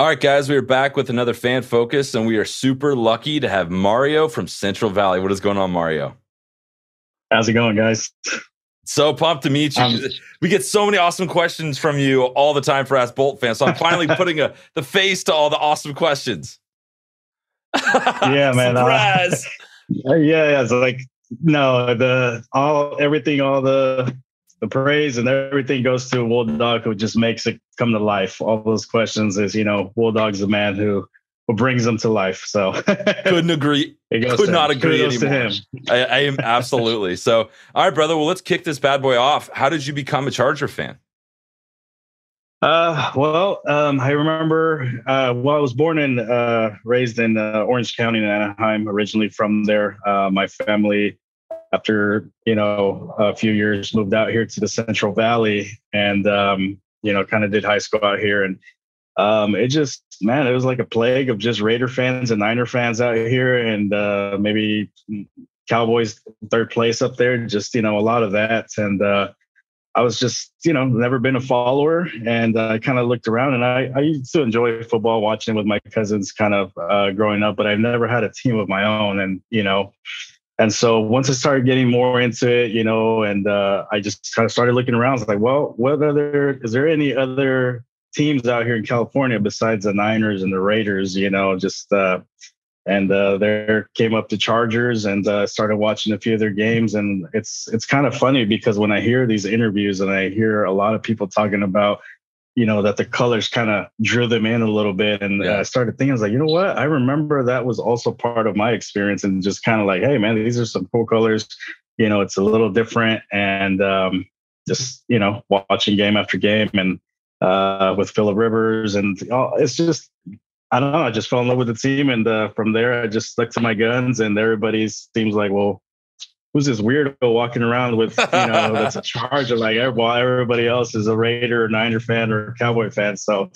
All right, guys, we are back with another fan focus, and we are super lucky to have Mario from Central Valley. What is going on, Mario? How's it going, guys? So pumped to meet you. Um, we get so many awesome questions from you all the time for Ask Bolt fans. So I'm finally putting a the face to all the awesome questions. Yeah, man. uh, Surprise. Uh, yeah, yeah. It's like no, the all everything, all the the praise and everything goes to Bulldog, who just makes it come to life. All those questions is, you know, Bulldog's the man who who brings them to life. So Couldn't agree. It goes Could to not him. agree Kudos to anymore. him. I, I am absolutely. So, all right, brother. Well, let's kick this bad boy off. How did you become a Charger fan? Uh, well, um, I remember, uh, well, I was born and uh, raised in uh, Orange County in Anaheim, originally from there. Uh, my family, after, you know, a few years moved out here to the Central Valley and, um, you know, kind of did high school out here. And um, it just, man, it was like a plague of just Raider fans and Niner fans out here and uh, maybe Cowboys third place up there, just, you know, a lot of that. And, uh, I was just, you know, never been a follower, and uh, I kind of looked around, and I, I used to enjoy football, watching with my cousins, kind of uh, growing up, but I've never had a team of my own, and you know, and so once I started getting more into it, you know, and uh, I just kind of started looking around. I was like, well, what other is there any other teams out here in California besides the Niners and the Raiders? You know, just uh, and uh, there came up the Chargers and uh, started watching a few of their games. And it's it's kind of funny because when I hear these interviews and I hear a lot of people talking about, you know, that the colors kind of drew them in a little bit, and yeah. I started thinking, I was like, you know what? I remember that was also part of my experience, and just kind of like, hey, man, these are some cool colors. You know, it's a little different, and um, just you know, watching game after game and uh, with Philip Rivers, and oh, it's just I don't know. I just fell in love with the team, and uh, from there, I just stuck to my guns. And everybody seems like, well, who's this weirdo walking around with you know that's a charger? Like while everybody else is a Raider, or Niner fan, or Cowboy fan. So,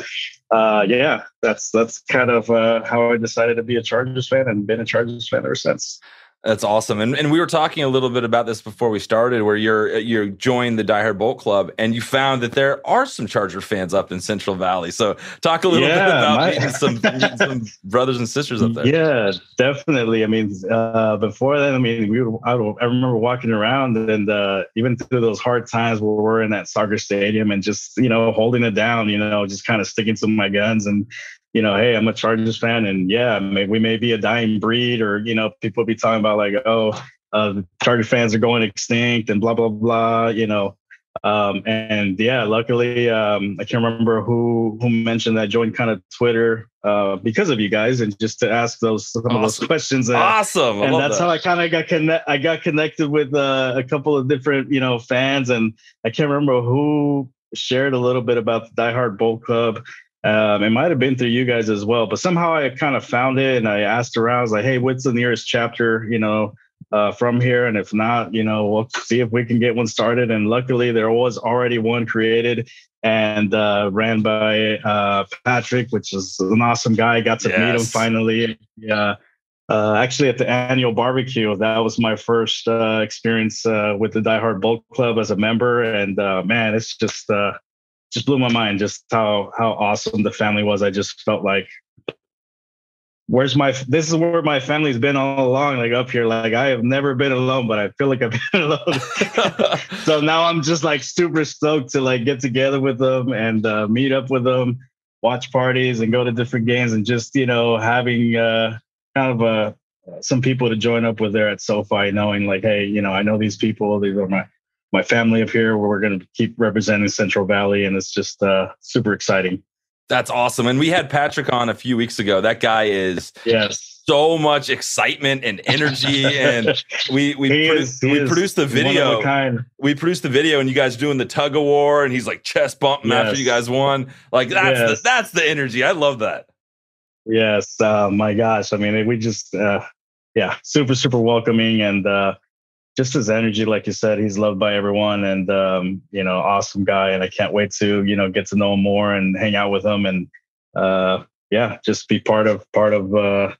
uh, yeah, that's that's kind of uh, how I decided to be a Chargers fan, and been a Chargers fan ever since. That's awesome. And and we were talking a little bit about this before we started, where you're you joined the Diehard Bolt Club, and you found that there are some Charger fans up in Central Valley. So talk a little yeah, bit about my, meeting some meeting some brothers and sisters up there. Yeah, definitely. I mean, uh, before that, I mean, we were, I, I remember walking around, and uh, even through those hard times where we're in that soccer stadium, and just you know holding it down, you know, just kind of sticking to my guns and you know, hey, I'm a Chargers fan, and yeah, may, we may be a dying breed, or you know, people be talking about like, oh, uh, the Charger fans are going extinct, and blah blah blah, you know. Um, and yeah, luckily, um, I can't remember who who mentioned that joined kind of Twitter uh, because of you guys, and just to ask those some awesome. of those questions. And, awesome, I and that's that. how I kind of got connect. I got connected with uh, a couple of different, you know, fans, and I can't remember who shared a little bit about the Die Hard Bolt Club um, it might have been through you guys as well, but somehow I kind of found it and I asked around. I was like, "Hey, what's the nearest chapter?" You know, uh, from here, and if not, you know, we'll see if we can get one started. And luckily, there was already one created and uh, ran by uh, Patrick, which is an awesome guy. Got to yes. meet him finally. Yeah. Uh, actually, at the annual barbecue, that was my first uh, experience uh, with the Die Hard Bolt Club as a member, and man, it's just just blew my mind just how how awesome the family was. I just felt like where's my this is where my family's been all along like up here like i have never been alone but i feel like i've been alone so now i'm just like super stoked to like get together with them and uh, meet up with them watch parties and go to different games and just you know having uh, kind of uh, some people to join up with there at sofi knowing like hey you know i know these people these are my my family up here where we're going to keep representing Central Valley. And it's just uh, super exciting. That's awesome. And we had Patrick on a few weeks ago. That guy is yes. so much excitement and energy. and we we, is, we produced the video. We produced the video and you guys doing the tug of war and he's like chest bumping yes. after you guys won. Like that's yes. the that's the energy. I love that. Yes. Uh, my gosh. I mean, we just uh, yeah, super, super welcoming and uh just his energy, like you said, he's loved by everyone, and um, you know, awesome guy. And I can't wait to you know get to know him more and hang out with him, and uh, yeah, just be part of part of uh,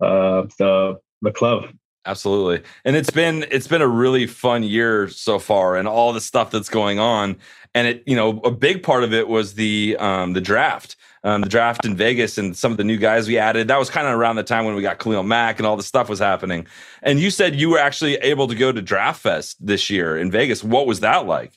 uh, the the club. Absolutely, and it's been it's been a really fun year so far, and all the stuff that's going on. And it, you know, a big part of it was the um, the draft um, the draft in Vegas and some of the new guys we added. That was kind of around the time when we got Khalil Mack and all the stuff was happening. And you said you were actually able to go to Draft Fest this year in Vegas. What was that like?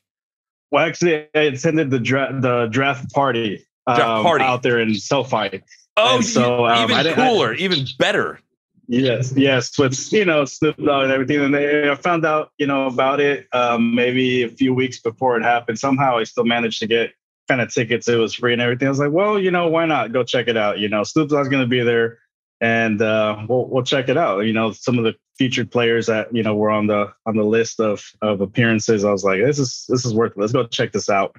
Well, actually, I attended the draft the draft party, draft um, party out there in SoFi. Oh, and so um, even cooler, I, even better. Yes, yes, with you know Snoop Dogg and everything, and they, I found out you know about it um, maybe a few weeks before it happened. Somehow, I still managed to get kind of tickets. It was free and everything. I was like, well, you know, why not go check it out? You know, Snoop Dogg's going to be there, and uh, we'll we'll check it out. You know, some of the featured players that you know were on the on the list of of appearances. I was like, this is this is worth it. Let's go check this out.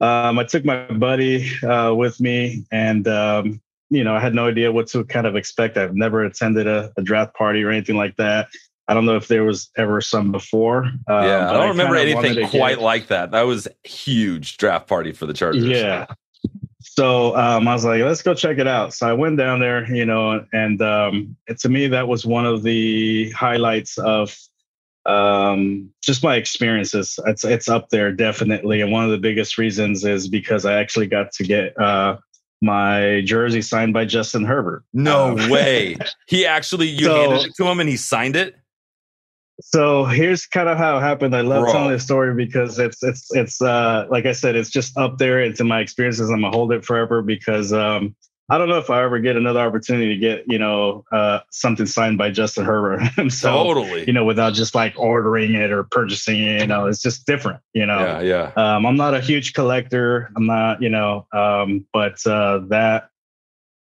Um, I took my buddy uh, with me, and um, you know, I had no idea what to kind of expect. I've never attended a, a draft party or anything like that. I don't know if there was ever some before. Uh, yeah, I don't I remember anything quite get... like that. That was huge draft party for the Chargers. Yeah. So um, I was like, let's go check it out. So I went down there, you know, and um, to me that was one of the highlights of um, just my experiences. It's it's up there definitely, and one of the biggest reasons is because I actually got to get uh, my jersey signed by Justin Herbert. No Um, way. He actually you So- handed it to him and he signed it. So here's kind of how it happened. I love Bro. telling this story because it's it's it's uh like I said, it's just up there. It's in my experiences. I'm gonna hold it forever because um I don't know if I ever get another opportunity to get you know uh something signed by Justin Herbert himself. Totally. You know, without just like ordering it or purchasing it. You know, it's just different. You know. Yeah, yeah. Um, I'm not a huge collector. I'm not, you know, um, but uh, that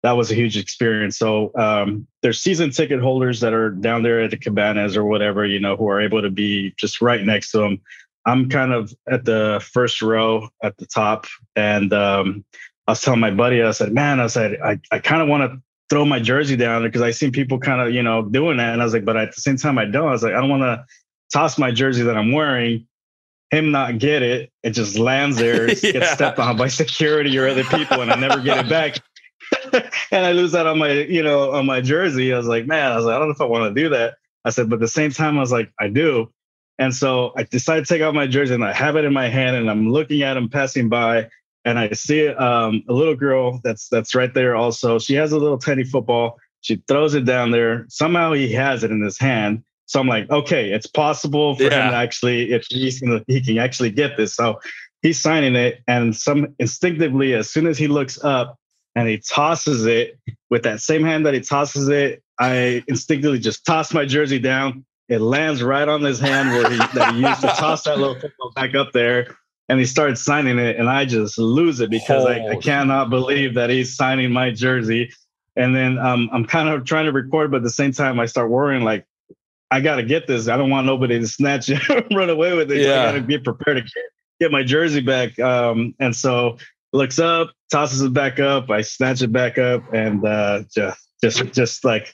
that was a huge experience. So um, there's season ticket holders that are down there at the cabanas or whatever, you know, who are able to be just right next to them. I'm kind of at the first row at the top, and um, I was telling my buddy, I said, "Man, I said I, I kind of want to." Throw my jersey down because I seen people kind of, you know, doing that. And I was like, but at the same time, I don't. I was like, I don't want to toss my jersey that I'm wearing him not get it, it just lands there, Yeah. gets stepped on by security or other people, and I never get it back. and I lose that on my, you know, on my jersey. I was like, man, I was like, I don't know if I want to do that. I said, but at the same time, I was like, I do. And so I decided to take out my jersey and I have it in my hand and I'm looking at him passing by and I see um, a little girl that's that's right there also. She has a little tiny football. She throws it down there. Somehow he has it in his hand. So I'm like, okay, it's possible for him to actually, if he's gonna, he can actually get this. So he's signing it, and some instinctively, as soon as he looks up and he tosses it with that same hand that he tosses it, I instinctively just toss my jersey down. It lands right on his hand where he that he used to toss that little football back up there. And he starts signing it, and I just lose it because I, I cannot believe that he's signing my jersey. And then um, I'm kind of trying to record, but at the same time, I start worrying like, I got to get this. I don't want nobody to snatch it, run away with it. Yeah. I got to be prepared to get, get my jersey back. Um, and so looks up, tosses it back up. I snatch it back up, and uh, just, just, just like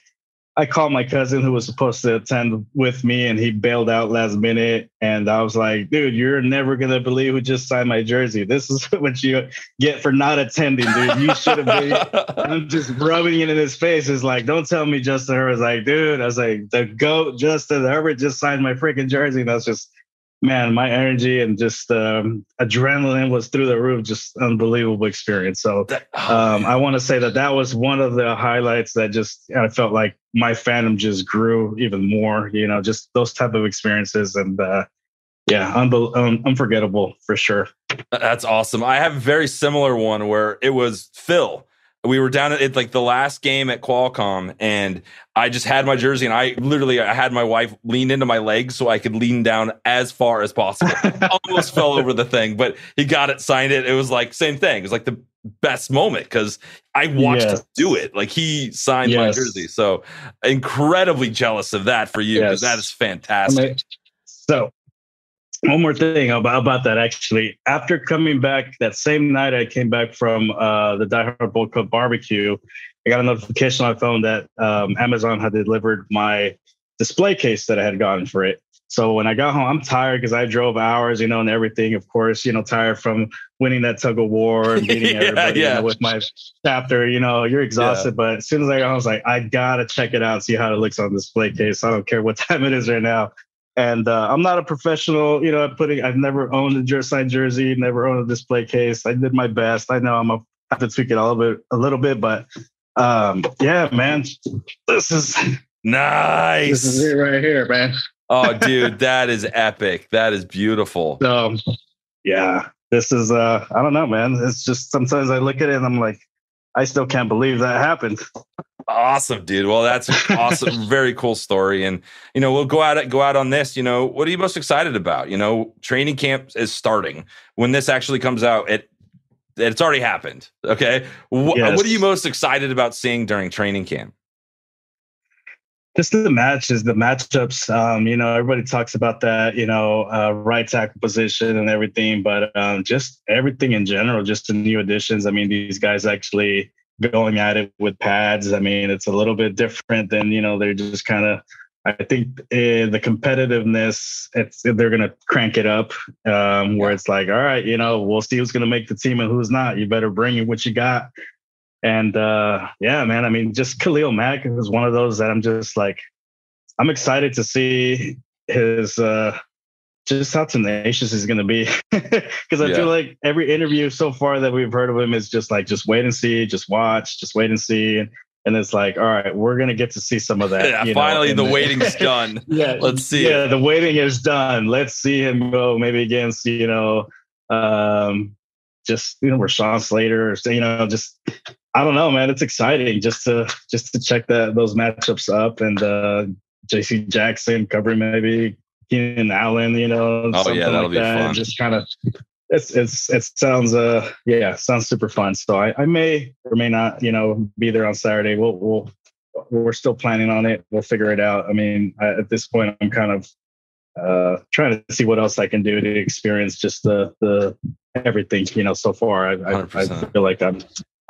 I called my cousin who was supposed to attend with me, and he bailed out last minute. And I was like, "Dude, you're never gonna believe who just signed my jersey. This is what you get for not attending, dude. You should have been." I'm just rubbing it in his face. It's like, "Don't tell me Justin Herbert's like, dude." I was like, "The goat Justin Herbert just signed my freaking jersey." And that's just, man, my energy and just um, adrenaline was through the roof. Just unbelievable experience. So um, I want to say that that was one of the highlights that just I felt like my fandom just grew even more. You know, just those type of experiences and uh, yeah, unbel- um, unforgettable for sure. That's awesome. I have a very similar one where it was Phil. We were down at like the last game at Qualcomm, and I just had my jersey, and I literally I had my wife lean into my legs so I could lean down as far as possible. Almost fell over the thing, but he got it, signed it. It was like same thing. It was like the best moment because I watched Yes. him do it. Like he signed my jersey, so incredibly jealous of that for you because Yes. that is fantastic. So, one more thing about, about that actually. After coming back that same night, I came back from uh, the Die Hard Bolt Club barbecue. I got a notification on my phone that um, Amazon had delivered my display case that I had gotten for it. So when I got home, I'm tired because I drove hours, you know, and everything. Of course, you know, tired from winning that tug of war and beating Yeah, everybody you know, with my chapter. You know, you're exhausted, but as soon as I got home, I was like, I gotta check it out, see how it looks on display case. I don't care what time it is right now. And uh, I'm not a professional, you know, at putting. I've never owned a jersey, signed jersey, never owned a display case. I did my best. I know I'm a have to tweak it a little bit, a little bit, but um, yeah, man, this is Nice. this is it right here, man. oh, dude, that is epic. That is beautiful. So yeah, this is uh, I don't know, man. It's just sometimes I look at it and I'm like, I still can't believe that happened. Awesome, dude. Well, that's awesome. Very cool story. And you know, we'll go out go out on this. You know, what are you most excited about? You know, training camp is starting. When this actually comes out, it it's already happened. Okay. Wh- Yes. What are you most excited about seeing during training camp? just the matches, the matchups. Um, you know, everybody talks about that, you know, uh, right tackle position and everything, but um, just everything in general, just the new additions. I mean, these guys actually going at it with pads. I mean, it's a little bit different than you know they're just kind of. I think uh, the competitiveness, it's they're gonna crank it up, um, where it's like, all right, you know, we'll see who's gonna make the team and who's not. You better bring in what you got. And uh, yeah, man, I mean, just Khalil Mack is one of those that I'm just like, I'm excited to see his uh just how tenacious he's going to be because I Yeah. feel like every interview so far that we've heard of him is just like just wait and see, just watch, just wait and see, and, and it's like all right, we're going to get to see some of that. Yeah, you know, finally in the waiting's done. yeah, Let's see Yeah, it. the waiting is done. Let's see him go maybe against you know, um, just you know, Rashawn Slater or you know, just I don't know, man. It's exciting just to just to check that those matchups up and uh, J.C. Jackson covering maybe Keenan Allen. You know, Oh, yeah, something that'll like be that. fun. Just kind of. It's it's it sounds uh yeah sounds super fun so I, I may or may not you know be there on Saturday we'll we'll we're still planning on it. We'll figure it out. I mean, I, at this point, I'm kind of uh, trying to see what else I can do to experience just the the everything. You know, so far, I, I, I feel like I'm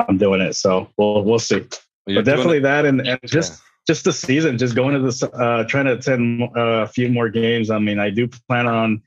I'm doing it. So we'll we'll see. You're but definitely that, and, and just just the season, just going to this, uh, trying to attend uh, a few more games. I mean, I do plan on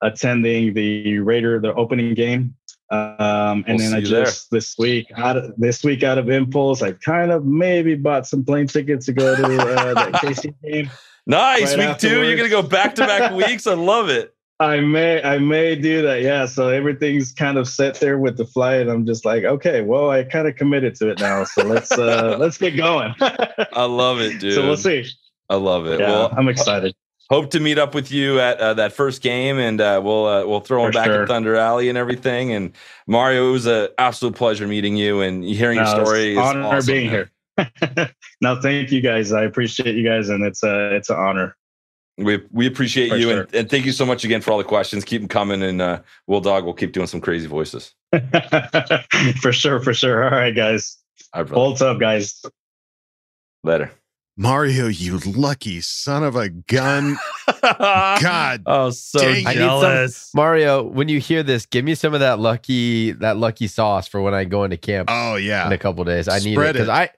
attending the Raider the opening game. Um, and We'll then I you there. just this week out of this week out of impulse, I kind of maybe bought some plane tickets to go to uh, that KC game. Nice Right week two. You're gonna go back to back weeks. I love it. I may I may do that. Yeah. So everything's kind of set there with the flight. I'm just like, okay, well, I kind of committed to it now. So let's uh let's get going. I love it, dude. so we'll see. I love it. Yeah, well, I'm excited. Hope to meet up with you at uh, that first game, and uh, we'll uh, we'll throw For back sure. at Thunder Alley and everything. And Mario, it was an absolute pleasure meeting you and hearing No, your it's story. is honor awesome, being man. here. no, thank you guys. I appreciate you guys, and it's a it's an honor. We we appreciate For you, sure. and, and thank you so much again for all the questions. Keep them coming, and uh, Bulldog We'll keep doing some crazy voices. for sure, for sure. All right, guys. All right, brother. Bolts up, guys. Later. Mario, you lucky son of a gun. God. Oh, so dang I some Mario. When you hear this, give me some of that lucky that lucky sauce for when I go into camp. Oh yeah, in a couple days. I need it because it. I,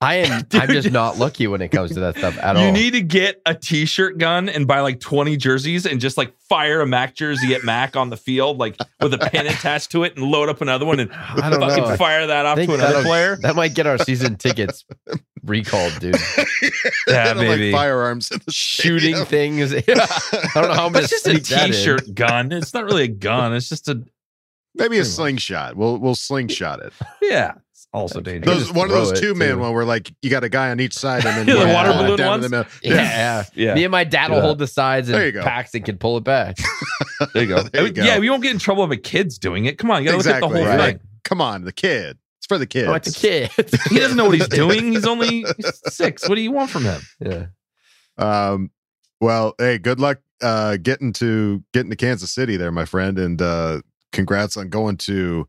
I am. I'm just not lucky when it comes to that stuff at all. You need to get a t-shirt gun and buy like 20 jerseys and just like fire a Mac jersey at Mac on the field, like with a pin attached to it and load up another one and I don't fucking know. fire that off to another player. That might get our season tickets recalled, dude. Yeah, Like maybe. firearms in the Shooting stadium. things. I don't know how I'm But gonna it's just a sneak that in. t-shirt gun. It's not really a gun. It's just a Maybe a slingshot. We'll we'll slingshot it. yeah. It's also dangerous. Those one of those two man too. one where like you got a guy on each side and then Yeah, the one water balloon down ones? to the middle. Yeah, yeah, Yeah. Me and my dad will hold the sides, and There you go. Paxton can pull it back. There you go. There you go. Yeah, we won't get in trouble if a kid's doing it. Come on, you gotta look at the Exactly. whole Right. thing. Come on, the kid. It's for the kids. I like the kid. He doesn't know what he's doing. He's only six. What do you want from him? yeah. Um, well, hey, good luck uh, getting to getting to Kansas City there, my friend, and uh, congrats on going to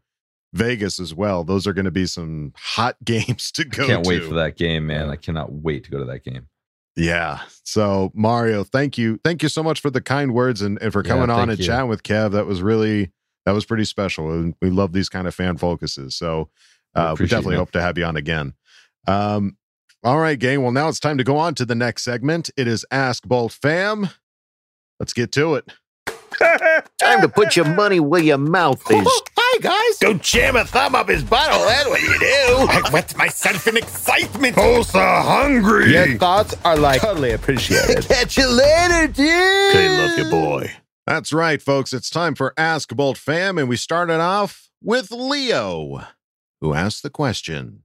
Vegas as well. Those are going to be some hot games to go. Can't wait for that game, man. I cannot wait to go to that game. Yeah. So Mario, thank you, thank you so much for the kind words and, and for Yeah, coming on and you. chatting with Kev. That was really that was pretty special, and we love these kind of fan focuses. So uh, we appreciate it, definitely man. hope to have you on again. Um, all right, gang. Well, now it's time to go on to the next segment. It is Ask Bolt Fam. Let's get to it. Time to put your money where your mouth is. Hi, guys. Don't jam a thumb up his butthole. That's what you do. I wet myself in excitement. Oh, so hungry. Your thoughts are like totally appreciated. Catch you later, dude. Okay, love you, boy. That's right, folks. It's time for Ask Bolt Fam, and we started off with Leo, who asked the question.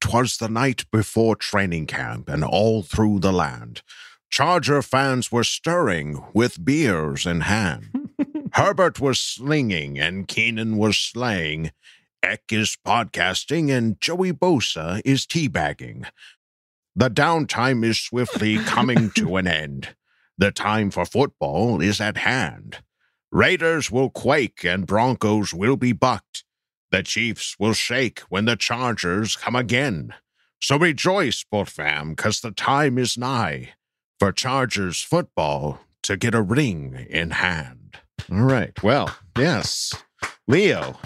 Twas the night before training camp, and all through the land, Charger fans were stirring with beers in hand. Herbert was slinging, and Keenan was slaying. Eck is podcasting, and Joey Bosa is teabagging. The downtime is swiftly coming to an end. The time for football is at hand. Raiders will quake and Broncos will be bucked. The Chiefs will shake when the Chargers come again. So rejoice, Bolt fam, 'cause the time is nigh for Chargers football to get a ring in hand. All right. Well, yes. Leo,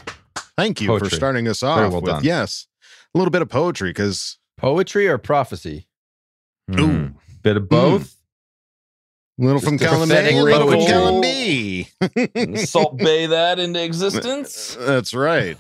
thank you for starting us off well with, done. yes, a little bit of poetry because, Poetry or prophecy? Ooh, hmm. bit of hmm. both. little from Just column A, little from poetry. column B. Salt Bay that into existence. That's right.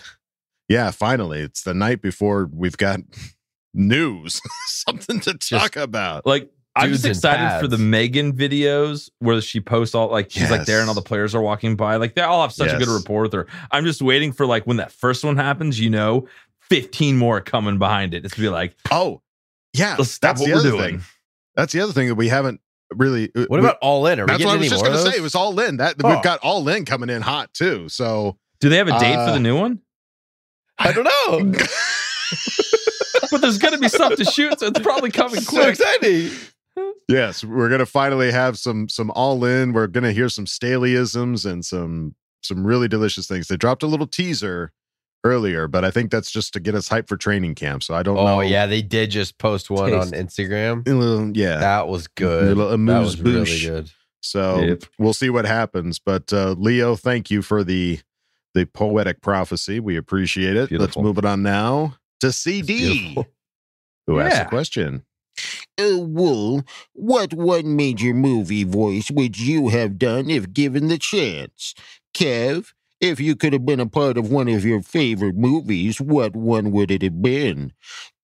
Yeah, finally. It's the night before we've got news, something to talk about. Like I'm just excited for the. Megan videos where she posts all like she's like there and all the players are walking by. Like they all have such a good Yes. rapport with her. I'm just waiting for like when that first one happens, you know, 15 more coming behind it. It's to be like, oh, yeah, let's stop that's what the we're other doing. thing. That's the other thing that we haven't really. uh, What we- about All In? Are That's what I was just gonna say. It was all in. That Oh. we've got all in coming in hot too. So Do they have a date for Uh, the new one? I don't know. but there's gonna be stuff to shoot, so it's probably coming quick. so quick. exciting. Yes, we're gonna finally have some some all in. We're gonna hear some Staleyisms and some some really delicious things. They dropped a little teaser earlier, but I think that's just to get us hyped for training camp. So I don't know. Oh yeah, they did just post one on Instagram. Little- yeah. That was good. Little That amuse was really good. So Yep. we'll see what happens. But uh, Leo, thank you for the the poetic prophecy. We appreciate it. Let's move it on now to CD, beautiful. who asked Yeah. the question. Uh, Bull, what one major movie voice would you have done if given the chance? Kev, if you could have been a part of one of your favorite movies, what one would it have been?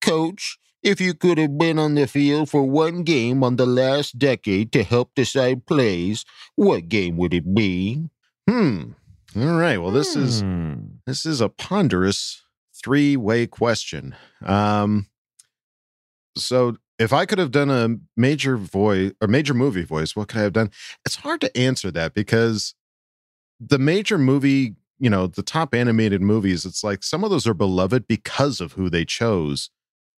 Coach, if you could have been on the field for one game on the last decade to help decide plays, what game would it be? Hmm. All right. Well, this is Hmm. this is a ponderous three way question. Um. So if I could have done a major voice or major movie voice, what could I have done? It's hard to answer that because the major movie, you know, the top animated movies, it's like some of those are beloved because of who they chose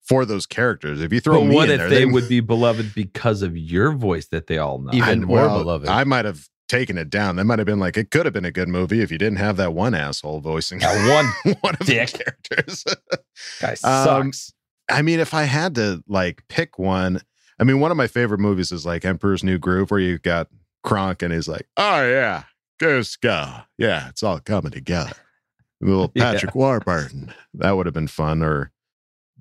for those characters. If you throw But me what in if there, they would be beloved because of your voice that they all know? Even I- more well, beloved. I might have taken it down. That might have been like it could have been a good movie if you didn't have that one asshole voicing That one one of dick. the characters. guy Um, sucks. I mean, if I had to like pick one, I mean, one of my favorite movies is like Emperor's New Groove, where you got Kronk and he's like, "Oh yeah, Goose go, yeah, it's all coming together." Little Yeah. Patrick Warburton, that would have been fun, or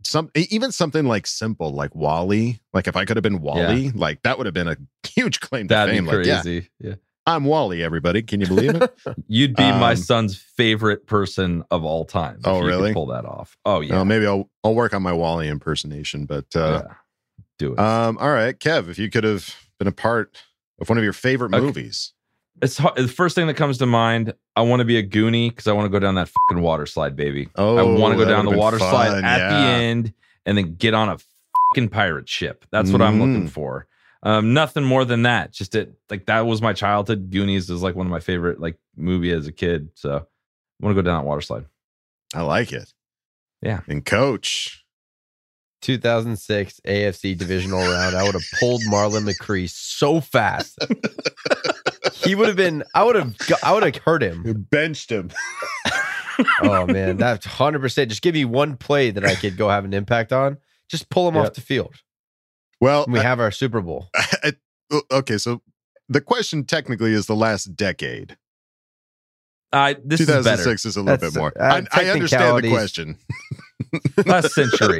some even something like simple, like WALL-E. Like if I could have been WALL-E, like that would have been a huge claim to That'd fame. be Like, yeah, crazy. yeah. I'm WALL-E. Everybody, can you believe it? You'd be my Um, son's favorite person of all time. if Oh, you could really? pull that off. Oh yeah. Well, maybe I'll I'll work on my WALL-E impersonation, but uh, yeah. Do it. Um, all right, Kev, if you could have been a part of one of your favorite Okay. movies. it's hard, the first thing that comes to mind. I want to be a goonie because I want to go down that fucking water slide, baby. Oh, I want to go down the water slide fun, at the end and then get on a fucking pirate ship. That's what I'm looking Mm. for. Um, nothing more than that. Just it like that was my childhood. Goonies is like one of my favorite like movie as a kid. So I want to go down that water slide. I like it. Yeah. And coach. 2006 AFC divisional round. I would have pulled Marlon McCree so fast. he would have been. I would have. I would have hurt him. benched him. Oh man, that's hundred percent. Just give me one play that I could go have an impact on. Just pull him Yep. off the field. Well, And we have our Super Bowl. I- okay, so the question technically is the last decade. Uh, this is 2006 is, a little That's- bit more. uh, I, I understand the question. Last century.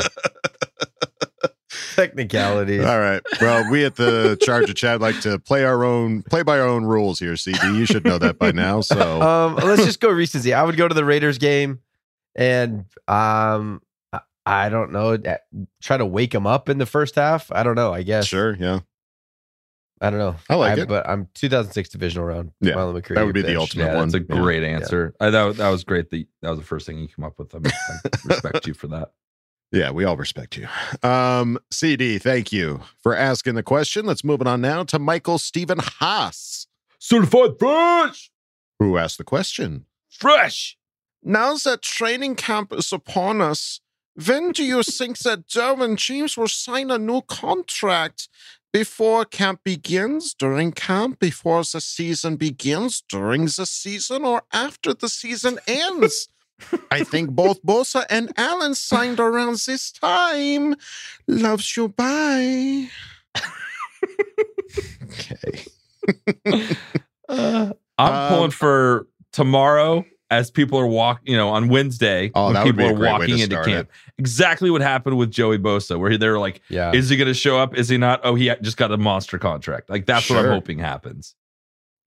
Technicalities. All right. Well, we at the Charge of Chad like to play our own, play by our own rules here. CD, you should know that by now. So Um, let's just go recency. I would go to the Raiders game, and um, I- I don't know, try to wake him up in the first half. I don't know. I guess. sure, yeah, I don't know. I like it. But I'm 2006 divisional round. Yeah, Marlon McCree, that would be the ultimate Yeah, one. that's a Yeah. great answer. I, that, that was great. The, that was the first thing you come up with. I, mean, I respect you for that. Yeah, we all respect you. Um, CD, thank you for asking the question. Let's move it on now to Michael Stephen Haas, Certified fresh. who asked the question. Fresh. Now that training camp is upon us, when do you think that Derwin James will sign a new contract? Before camp begins, during camp, before the season begins, during the season, or after the season ends? I think both Bosa and Allen signed around this time. Loves you, bye. okay. I'm Um, pulling for tomorrow as people are walking, you know, on Wednesday Oh, when people are walking into start camp. Exactly what happened with Joey Bosa, where they're like, Yeah. is he going to show up? Is he not? Oh, he just got a monster contract. Like that's what I'm hoping happens.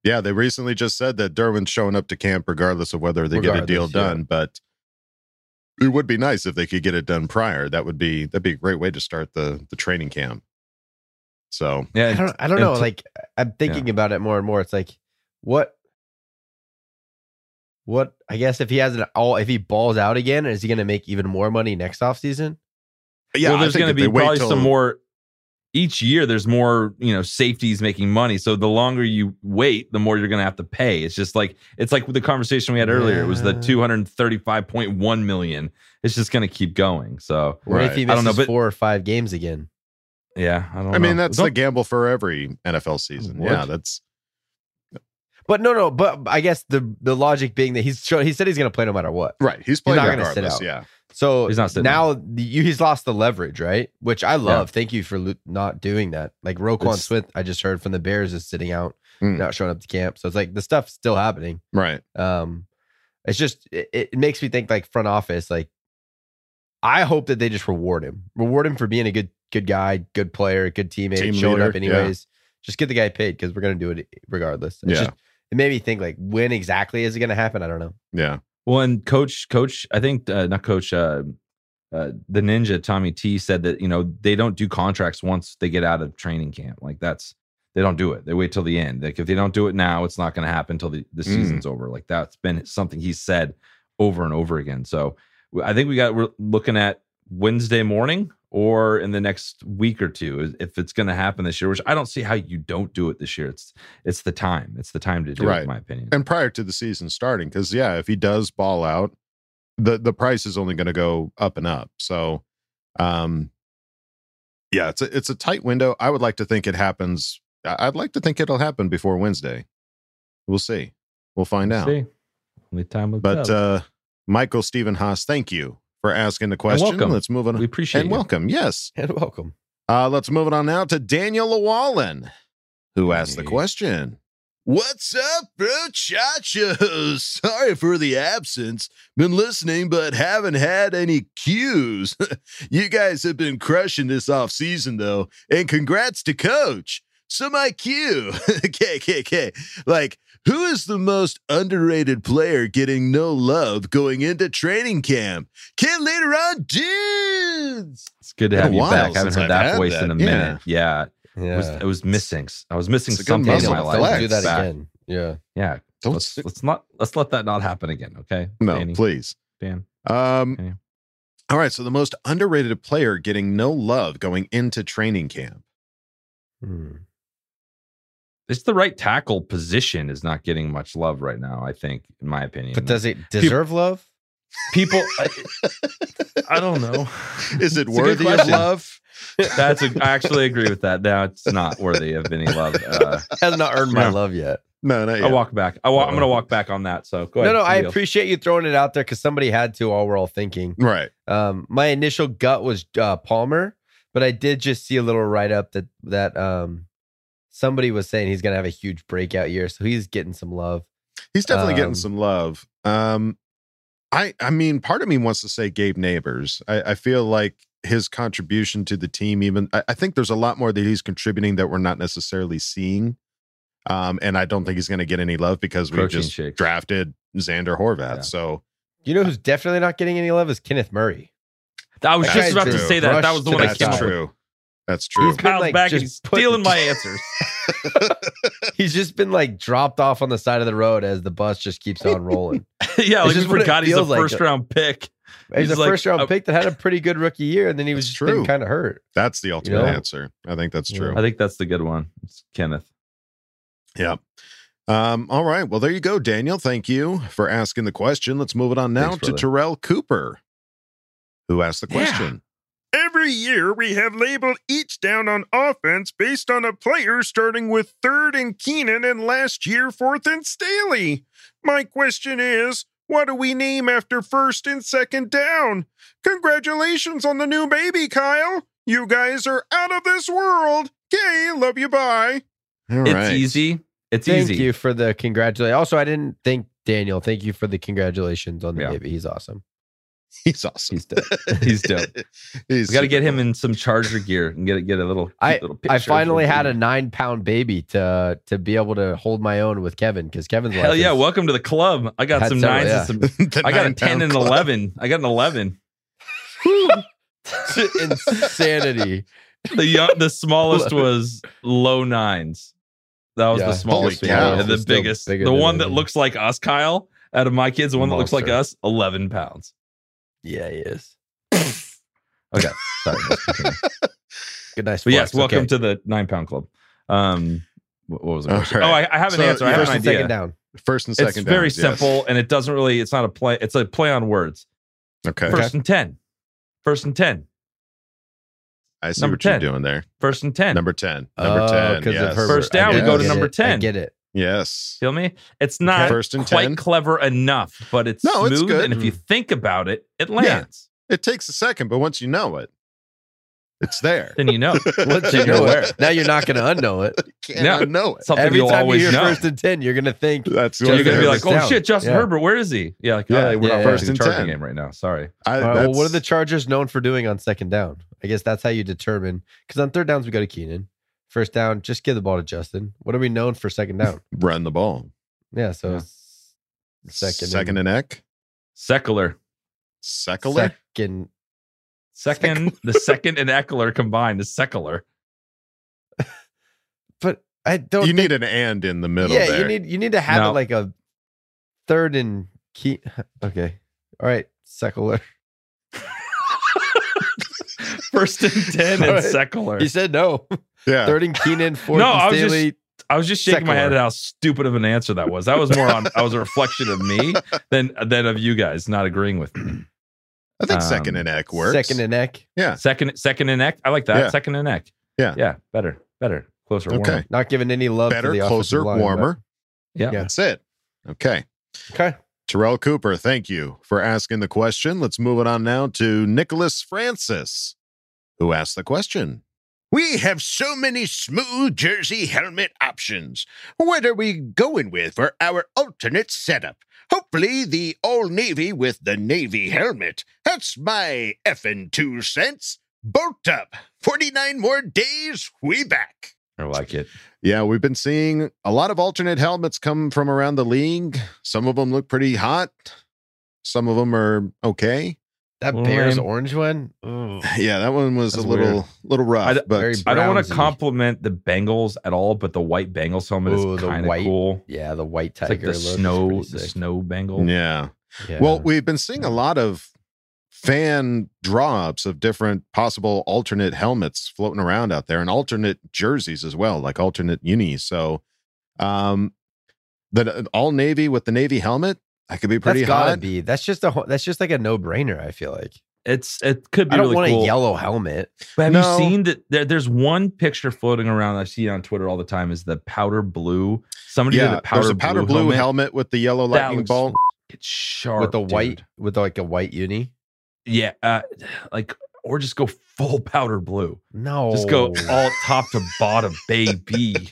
Yeah, they recently just said that Derwin's showing up to camp regardless of whether they get a deal Regardless, yeah. done. But it would be nice if they could get it done prior. That would be that'd be a great way to start the the training camp. So yeah, I don't, I don't know. to- like I'm thinking about it more and more. It's like, what, what? I guess if he has it all, if he balls out again, is he going to make even more money next offseason? yeah, well, there's going to be probably till- some more each year. There's more, you know, safeties making money. So the longer you wait, the more you're going to have to pay. It's just like it's like the conversation we had earlier. It was the 235.1 million. It's just going to keep going. So What if he I don't know, but four or five games again? yeah, I don't. I mean, that's Don't- the gamble for every NFL season. Would. Yeah, that's But no, no. But I guess the the logic being that he's show, he said he's going to play no matter what. right. He's playing not gonna sit regardless. out. Yeah. So He's not sitting now the, you, he's lost the leverage, right? Which I love. Yeah. Thank you for lo- not doing that. Like Roquan It's- Smith, I just heard from the Bears is sitting out, Mm. not showing up to camp. So it's like the stuff's still happening. Right. Um, it's just it, it makes me think like front office. Like, I hope that they just reward him, reward him for being a good good guy, good player, good teammate, Team showing leader, up anyways. Just get the guy paid because we're gonna do it regardless. It's Yeah. just, it made me think like when exactly is it gonna happen? I don't know. Yeah. Well, and coach, coach, I think uh, not coach, uh, uh, the ninja Tommy T said that you know they don't do contracts once they get out of training camp. Like that's they don't do it. They wait till the end. Like if they don't do it now, it's not going to happen until the, the Mm. season's over. Like that's been something he's said over and over again. So I think we got we're looking at Wednesday morning or in the next week or two if it's going to happen this year. Which I don't see how you don't do it this year. It's it's the time. It's the time to do it, in my opinion. And prior to the season starting, because yeah, if he does ball out, the the price is only going to go up and up. So, um, yeah, it's a it's a tight window. I would like to think it happens. I'd like to think it'll happen before Wednesday. We'll see. We'll find out. See, only time will But tell. uh, Michael Stephen Haas, thank you for asking the question. welcome. Let's move on. We appreciate and you. welcome. Yes. And welcome. Uh, let's move it on now to Daniel Llewellyn, who asked the question. What's up, bro? Chachos. Sorry for the absence. Been listening, but haven't had any cues. you guys have been crushing this off season, though. And congrats to Coach. So my cue, KKK, like who is the most underrated player getting no love going into training camp? Kid later on, dudes. It's good to have you back. I haven't heard that voice that. in a Yeah. minute. Yeah. It was Yeah. it was missing. I was missing It's a good something in muscle my to life. flex. do that Back. again. Yeah. Yeah. Don't let's, sit- let's not let's let that not happen again. Okay. No, Danny? please. Dan. Um, Okay. all right. So the most underrated player getting no love going into training camp. Hmm. It's the right tackle position is not getting much love right now, I think, in my opinion. But does it deserve love? people I, I don't know. Is it It's worthy of love? That's a, I actually agree with that. Now it's not worthy of any love. Uh, Has not earned my No. love yet. No, no. I'll walk back. I walk, I'm going to walk back on that. So go No, ahead. no, I appreciate you throwing it out there because somebody had to while we're all thinking. Right. Um, my initial gut was uh, Palmer, but I did just see a little write up that that um somebody was saying he's gonna have a huge breakout year, so he's getting some love. He's definitely Um, getting some love. Um, I I mean, part of me wants to say Gabe Nabers. I, I feel like his contribution to the team, even I, I think there's a lot more that he's contributing that we're not necessarily seeing. Um, and I don't think he's going to get any love because we just shakes. drafted Zander Horvath. Yeah. So You know who's definitely not getting any love is Kenneth Murray. I was That just guy's about to say that. That was the one I that's came up true. That's true. He's been, Kyle's like, back and he's put- stealing my answers. He's just been like dropped off on the side of the road as the bus just keeps on rolling. yeah, It's like just we forgot he's a feels like. first round pick. He's, He's a like, first round uh, pick that had a pretty good rookie year, and then he was just true. kind of hurt. That's the ultimate know? answer. I think that's true. I think that's the good one. It's Kenneth. Yeah. Um, all right. Well, there you go, Daniel. Thank you for asking the question. Let's move it on now Thanks, to brother. Terrell Cooper, who asked the Yeah. Question. Every year, we have labeled each down on offense based on a player starting with third and Keenan and last year fourth and Staley. My question is, what do we name after first and second down? Congratulations on the new baby, Kyle. You guys are out of this world. Okay, love you. Bye. All it's right. easy. It's Thank easy. Thank you for the congratulations. Also, I didn't thank Daniel. Thank you for the congratulations on the Yeah. baby. He's awesome. He's awesome. He's dope. He's dope. He's We got to get him in some Charger gear and get get a little. I little I finally had a nine pound baby to to be able to hold my own with Kevin because Kevin's Hell yeah! is- Welcome to the club. I got some nines yeah. and some. I got a ten and club. eleven. I got an eleven. insanity. The young, the smallest was low nines. That was Yeah. the smallest one. cow. The biggest, the one that looks like us, Kyle, out of my kids, the one that looks like us, 11 pounds. Yeah, he is. Okay. Sorry. Good, nice. But yes, welcome Okay. to the nine pound club. Um, what, what was the All right. Oh, I, I have an So, answer. I have first an and idea. second down. First and second. it's very downs, yes. simple, and it doesn't really. It's not a play. It's a play on words. Okay. First and ten. First and ten. I see number what you're doing there. First and ten. Number 10. Number Oh, 10. 'cause of Yes. First down, get we go to get number it. I 10. get it. Yes. Feel me? It's not First and quite 10. clever enough, but it's No, it's smooth. good. And if you mm-hmm. think about it, it lands. It takes a second, but once you know it, it's there. Then you know. Once you know it, now you're not going to unknow it. Can't Yeah. unknow it. Something Every you'll time you always hear know. first and ten, you're going to think That's So you're gonna be like, "Oh down." shit, Justin Yeah. Herbert, where is he?" Yeah, like, oh, Yeah, oh, we're yeah, not First the and 10. game right now. Sorry. I, All right, well, what are the Chargers known for doing on second down? I guess that's how you determine. Because on third downs, we go to Keenan. First down, just give the ball to Justin. What are we known for second down? run the ball? Yeah, so Yeah. second, Second and Eck. Secular. Secular. second. Second, the second and Ekeler combined is secular. But I don't. You think- need an and in the middle yeah, there. you need you need to have No. it like a third and key. Okay, all right, secular. First and ten All and right. secular. He said no. Yeah. Third and Keenan, fourth No, and I was just- I was just shaking my head at how stupid of an answer that was. That was more on. I was a reflection of me than than of you guys not agreeing with me. I think Um, second and neck works. second and neck. yeah. Second, second and neck. I like that. Yeah. Second and neck. Yeah. yeah, better, better, closer. Okay. warmer. Not giving any love. to Better, the closer, offensive line, but- warmer. Yeah. Yeah. That's it. Okay. Okay. Terrell Cooper, thank you for asking the question. Let's move it on now to Nicholas Francis, who asked the question. We have so many smooth jersey helmet options. What are we going with for our alternate setup? Hopefully, the all navy with the navy helmet. That's my effing two cents. Bolt up. 49 more days, we back. I like it. Yeah, we've been seeing a lot of alternate helmets come from around the league. Some of them look pretty hot. Some of them are okay. That Well, Bears man. orange one. Ugh. Yeah, that one was That's a little weird. little rough, I d- but I don't want to compliment the Bengals at all, but the white Bengals helmet Ooh, is the kind of white cool. Yeah, the white It's tiger. like the look snow, the snow Bengal. yeah. Yeah. Well, we've been seeing a lot of fan drops of different possible alternate helmets floating around out there and alternate jerseys as well, like alternate unis. So, um, the all navy with the navy helmet, that could be pretty that's gotta hot. be. That's just a. ho- That's just like a no brainer. I feel like. It's it could be I don't really want cool. a yellow helmet. But have No. you seen that? There, there's one picture floating around I see it on Twitter all the time. Is the powder blue? Somebody did yeah, a powder there's a powder blue, helmet. helmet. with the yellow lightning bolt. It's sharp with the white, dude. with like a white uni. Yeah, uh, like or just go full powder blue. No, Just go all top to bottom, baby.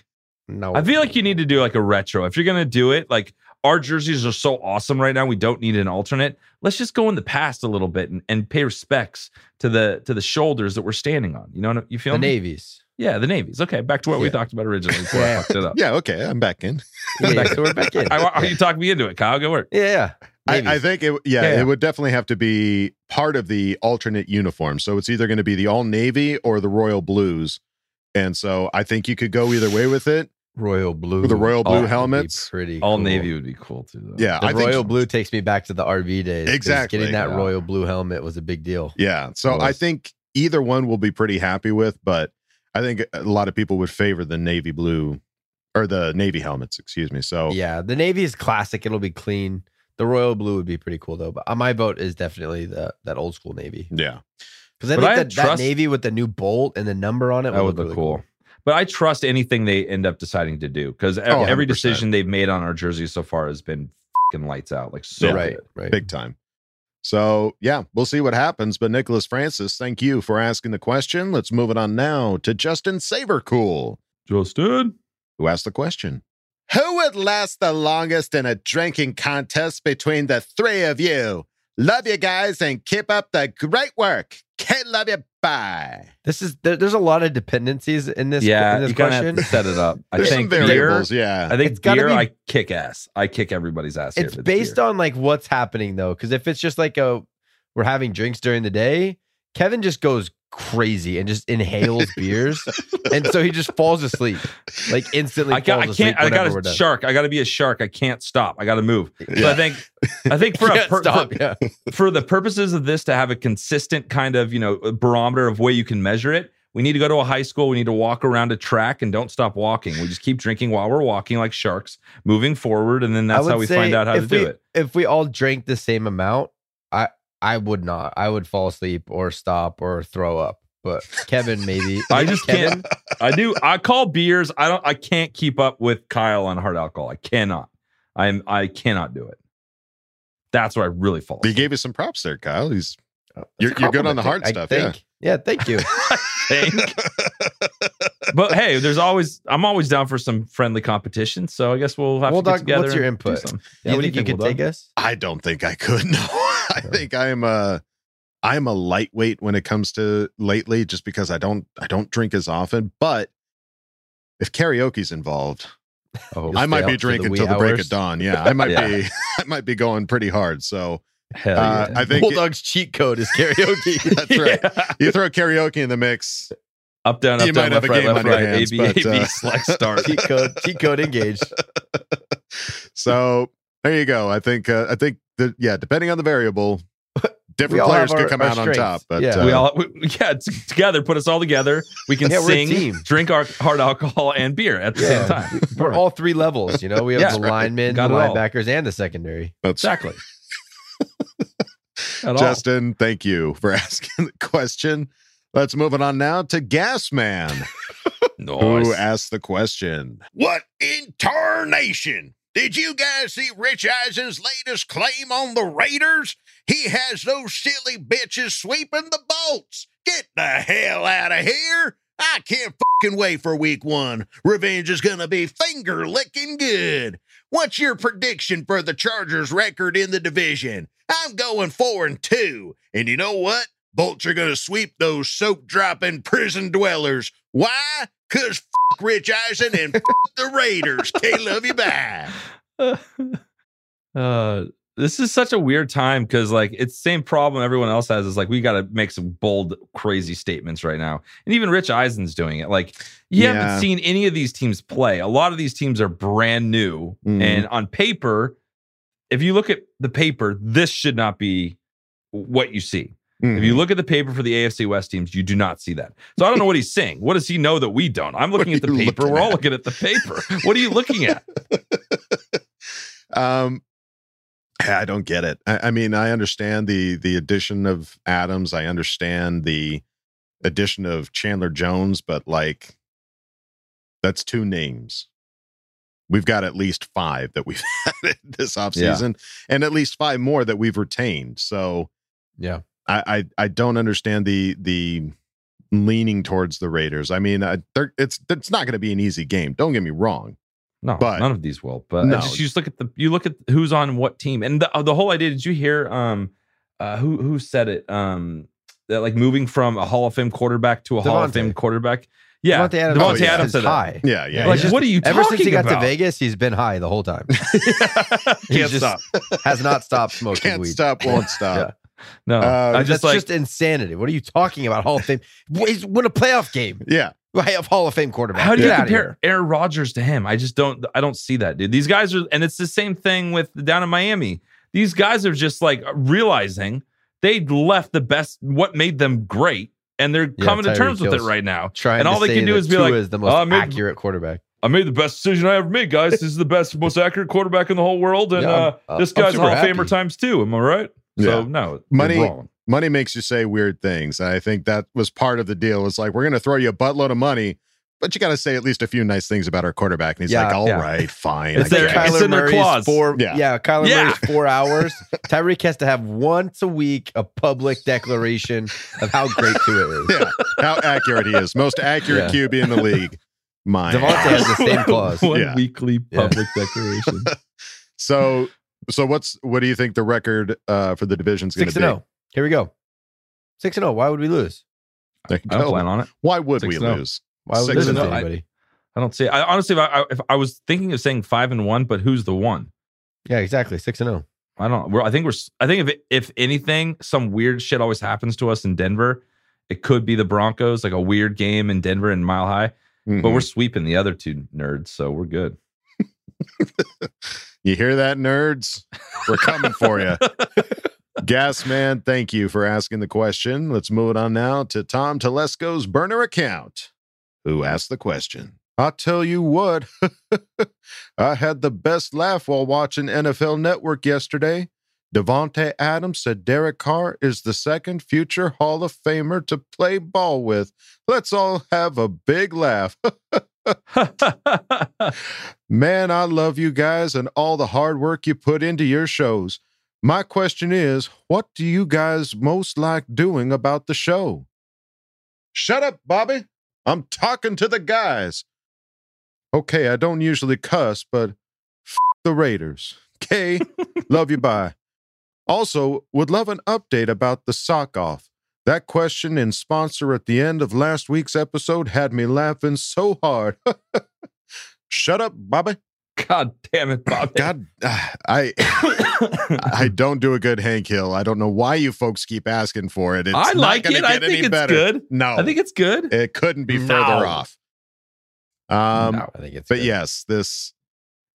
No, I feel like you need to do like a retro. If you're gonna do it, like our jerseys are so awesome right now, we don't need an alternate. Let's just go in the past a little bit and, and pay respects to the to the shoulders that we're standing on. You know, what- you feel the me? navies. Yeah, the navies. Okay, back to what we talked about originally before I Yeah. fucked it up. Yeah, okay, I'm back in. Yeah, so we're back in. I, are you talking me into it, Kyle? Go work. Yeah, yeah. I, I think it, yeah, Yeah, yeah. it would definitely have to be part of the alternate uniform. So it's either going to be the all navy or the royal blues. And so I think you could go either way with it. Royal blue. With the royal blue would be helmets? Pretty. All cool. navy would be cool too. Though. Yeah, The I think royal blue takes me back to the RV days. Exactly. Getting that Yeah. royal blue helmet was a big deal. Yeah. So I think either one will be pretty happy with, but I think a lot of people would favor the navy blue or the navy helmets, excuse me. So Yeah, the navy is classic. It'll be clean. The royal blue would be pretty cool though. But uh, my vote is definitely the that old school navy yeah. because I But think I that, that navy with the new bolt and the number on it that would would look look really cool. But I trust anything they end up deciding to do because Oh, every 100%. decision they've made on our jerseys so far has been fucking lights out. Like so Yeah. right, good. right. Big time. So yeah, we'll see what happens. But Nicholas Francis, thank you for asking the question. Let's move it on now to Justin Savercool. Justin. who asked the question. Who would last the longest in a drinking contest between the three of you? Love you guys and keep up the great work. Can't love you. Bye. This is there, there's a lot of dependencies in this. yeah, in this you kind of question. have to set it up. I There's think some beer. variables. Yeah. I think It's beer. be- I kick ass. I kick everybody's ass. here it's if based beer. on like what's happening though because if it's just like a we're having drinks during the day kevin just goes crazy and just inhales beers, and so he just falls asleep like instantly. I, got, I can't. asleep I got whenever a shark. I got to be a shark. I can't stop. I got to move. So I think, I think for, a, per- stop, for, yeah. for the purposes of this to have a consistent kind of you know barometer of way you can measure it, we need to go to a high school. We need to walk around a track and don't stop walking. We just keep drinking while we're walking like sharks, moving forward, and then that's how we find out how to if do it. If we all drank the same amount, I I would not. I would fall asleep or stop or throw up. But Kevin, maybe I just Kevin, can't. I do. I call beers. I don't. I can't keep up with Kyle on hard alcohol. I cannot. I'm. I cannot do it. That's where I really fall. He gave you some props there, Kyle. He's oh, That's you're, you're good on the hard I stuff. think. Yeah, thank you. think. but hey, there's always. I'm always down for some friendly competition. So I guess we'll have Well, to get Doug, together. what's your input? some. Do Yeah, you what do think you could Will take us? I don't think I could. No, I think I'm a I'm a lightweight when it comes to lately, just because I don't I don't drink as often. But if karaoke's involved, Oh, I might be drinking till the break of dawn. Yeah, I might Yeah. be I might be going pretty hard. So Hell uh, yeah. I think Bulldog's cheat code is karaoke. that's right. You throw karaoke in the mix, Up down up You down might have left a right game left right hands, A B but, A B uh, select start. cheat code. Cheat code engaged. so there you go. I think uh, I think that yeah, depending on the variable, different players have could come our out on top. But Yeah. uh, we all we, yeah t- together put us all together. We can Yeah, sing, drink our hard alcohol and beer at the same time. We're all three levels. You know, we have Yeah, the right. linemen, the Got it all. linebackers, and the secondary. that's Exactly. At all. Justin, thank you for asking the question. Let's move it on now to Gasman, who Nice. asked the question. What in tarnation? Did you guys see Rich Eisen's latest claim on the Raiders? He has those silly bitches sweeping the bolts. Get the hell out of here. I can't fucking wait for week one. Revenge is going to be finger licking good. What's your prediction for the Chargers record in the division? I'm going four and two. And you know what? Bolts are going to sweep those soap dropping prison dwellers. Why? Because fuck Rich Eisen and fuck the Raiders. K love you bye. uh this is such a weird time because like it's the same problem everyone else has is like we got to make some bold crazy statements right now and even rich eisen's doing it like you Yeah. haven't seen any of these teams play a lot of these teams are brand new Mhm. and on paper if you look at the paper this should not be what you see Mm-hmm. if you look at the paper for the AFC West teams, you do not see that. So I don't know what he's saying. What does he know that we don't? I'm looking at the paper. We're all looking at the paper. What are you looking at? Um, I don't get it. I, I mean, I understand the the addition of Adams. I understand the addition of Chandler Jones, but like, that's two names. We've got at least five that we've had this offseason, and at least five more that we've retained. So Yeah. I I, I don't understand the the leaning towards the Raiders. I mean, uh, they're, it's it's not going to be an easy game. Don't get me wrong. No, But- none of these will. But No. no. just you just look at the you look at who's on what team, and the the whole idea. Did you hear? Um, uh, who who said it? Um, that like moving from a Hall of Fame quarterback to a Hall of Fame quarterback. Yeah, Davante Adams, Davante is- Adams is said that. high. Yeah, yeah. Like, yeah. what are you Ever talking since he got about? to Vegas, he's been high the whole time. He Can't just stop. Has not stopped smoking Can't weed. stop, won't stop. No, Uh, I That's just like just insanity. What are you talking about? Hall of Fame. Win a playoff game. Yeah. I have Hall of Fame quarterback. How do you outta compare. Aaron Rodgers to him? I just don't. I don't see that, dude. These guys are, and it's the same thing with down in Miami. These guys are just like realizing they left the best, what made them great, and they're Yeah, coming to Tyreek terms with it right now. Trying and all to they can do is be like, is the most "Oh, I made, accurate quarterback. I made the best decision I ever made, guys. This is the best, most accurate quarterback in the whole world, and Yeah, uh, uh, this guy's Hall of Famer times two. Am I right? So Yeah. no, Money- wrong. money makes you say weird things. And I think that was part of the deal. It's like, we're going to throw you a buttload of money, but you got to say at least a few nice things about our quarterback. And he's Yeah, like, "All yeah. right, fine. It's I their- guess." it's in their clause. Four, Yeah. yeah. Kyler Yeah. Murray's four hours. Tyreek has to have once a week a public declaration of how great Tua is. yeah. How accurate he is. Most accurate Yeah. QB in the league. Mine. Davante has the same clause. One Yeah. weekly Yeah. public declaration. So, so what's, what do you think the record uh, for the division's going Six to and be? zero. Here we go. Six and zero. Why would we lose? There you I don't go. plan on it. Why would Six we oh. lose? Why would we Six lose and to oh. I- I don't see. I honestly, if I, if I was thinking of saying five and one, but who's the one? Yeah, exactly. Six and oh. zero. I don't. We're, I think we're. I think if if anything, some weird shit always happens to us in Denver, it could be the Broncos, like a weird game in Denver and Mile High. But Mhm. we're sweeping the other two nerds, so we're good. You hear that, nerds? We're coming for you. Gas man, thank you for asking the question. Let's move it on now to Tom Telesco's burner account, who asked the question. I'll tell you what, I had the best laugh while watching NFL Network yesterday. Davante Adams said Derek Carr is the second future Hall of Famer to play ball with. Let's all have a big laugh. Man, I love you guys and all the hard work you put into your shows. My question is, what do you guys most like doing about the show? Shut up, Bobby. I'm talking to the guys. Okay, I don't usually cuss, but f- the Raiders. Okay, love you, bye. Also, would love an update about the sock off. That question and sponsor at the end of last week's episode had me laughing so hard. Shut up, Bobby. God damn it, Bobby. God, I I don't do a good Hank Hill. I don't know why you folks keep asking for it. It's I like it. I think it's better. good. No, I think it's good. it couldn't be No. further off. Um, no, I think it's but good. yes, this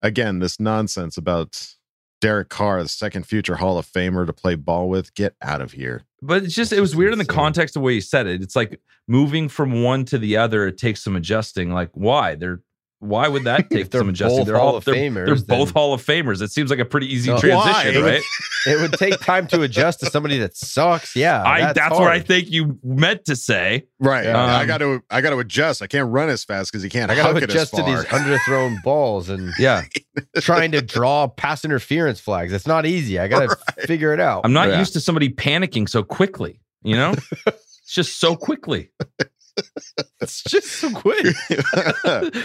again, this nonsense about Derek Carr, the second future Hall of Famer to play ball with. Get out of here. But it's just it was weird in the context of the way you said it. It's like moving from one to the other, it takes some adjusting. Like why? They're why would that take they're some adjusting? both they're Hall all of they're, Famers, They're then- both Hall of Famers. It seems like a pretty easy No. transition, Why? right? it would take time to adjust to somebody that sucks. Yeah, I that's, what. I think you meant to say. Right. Yeah. I Um, got to I got to adjust. I can't run as fast because he can't I got to adjust to these underthrown balls and Yeah. trying to draw pass interference flags. It's not easy. I got to figure it out. I'm not Yeah. used to somebody panicking so quickly, you know? it's just so quickly. It's just so quick.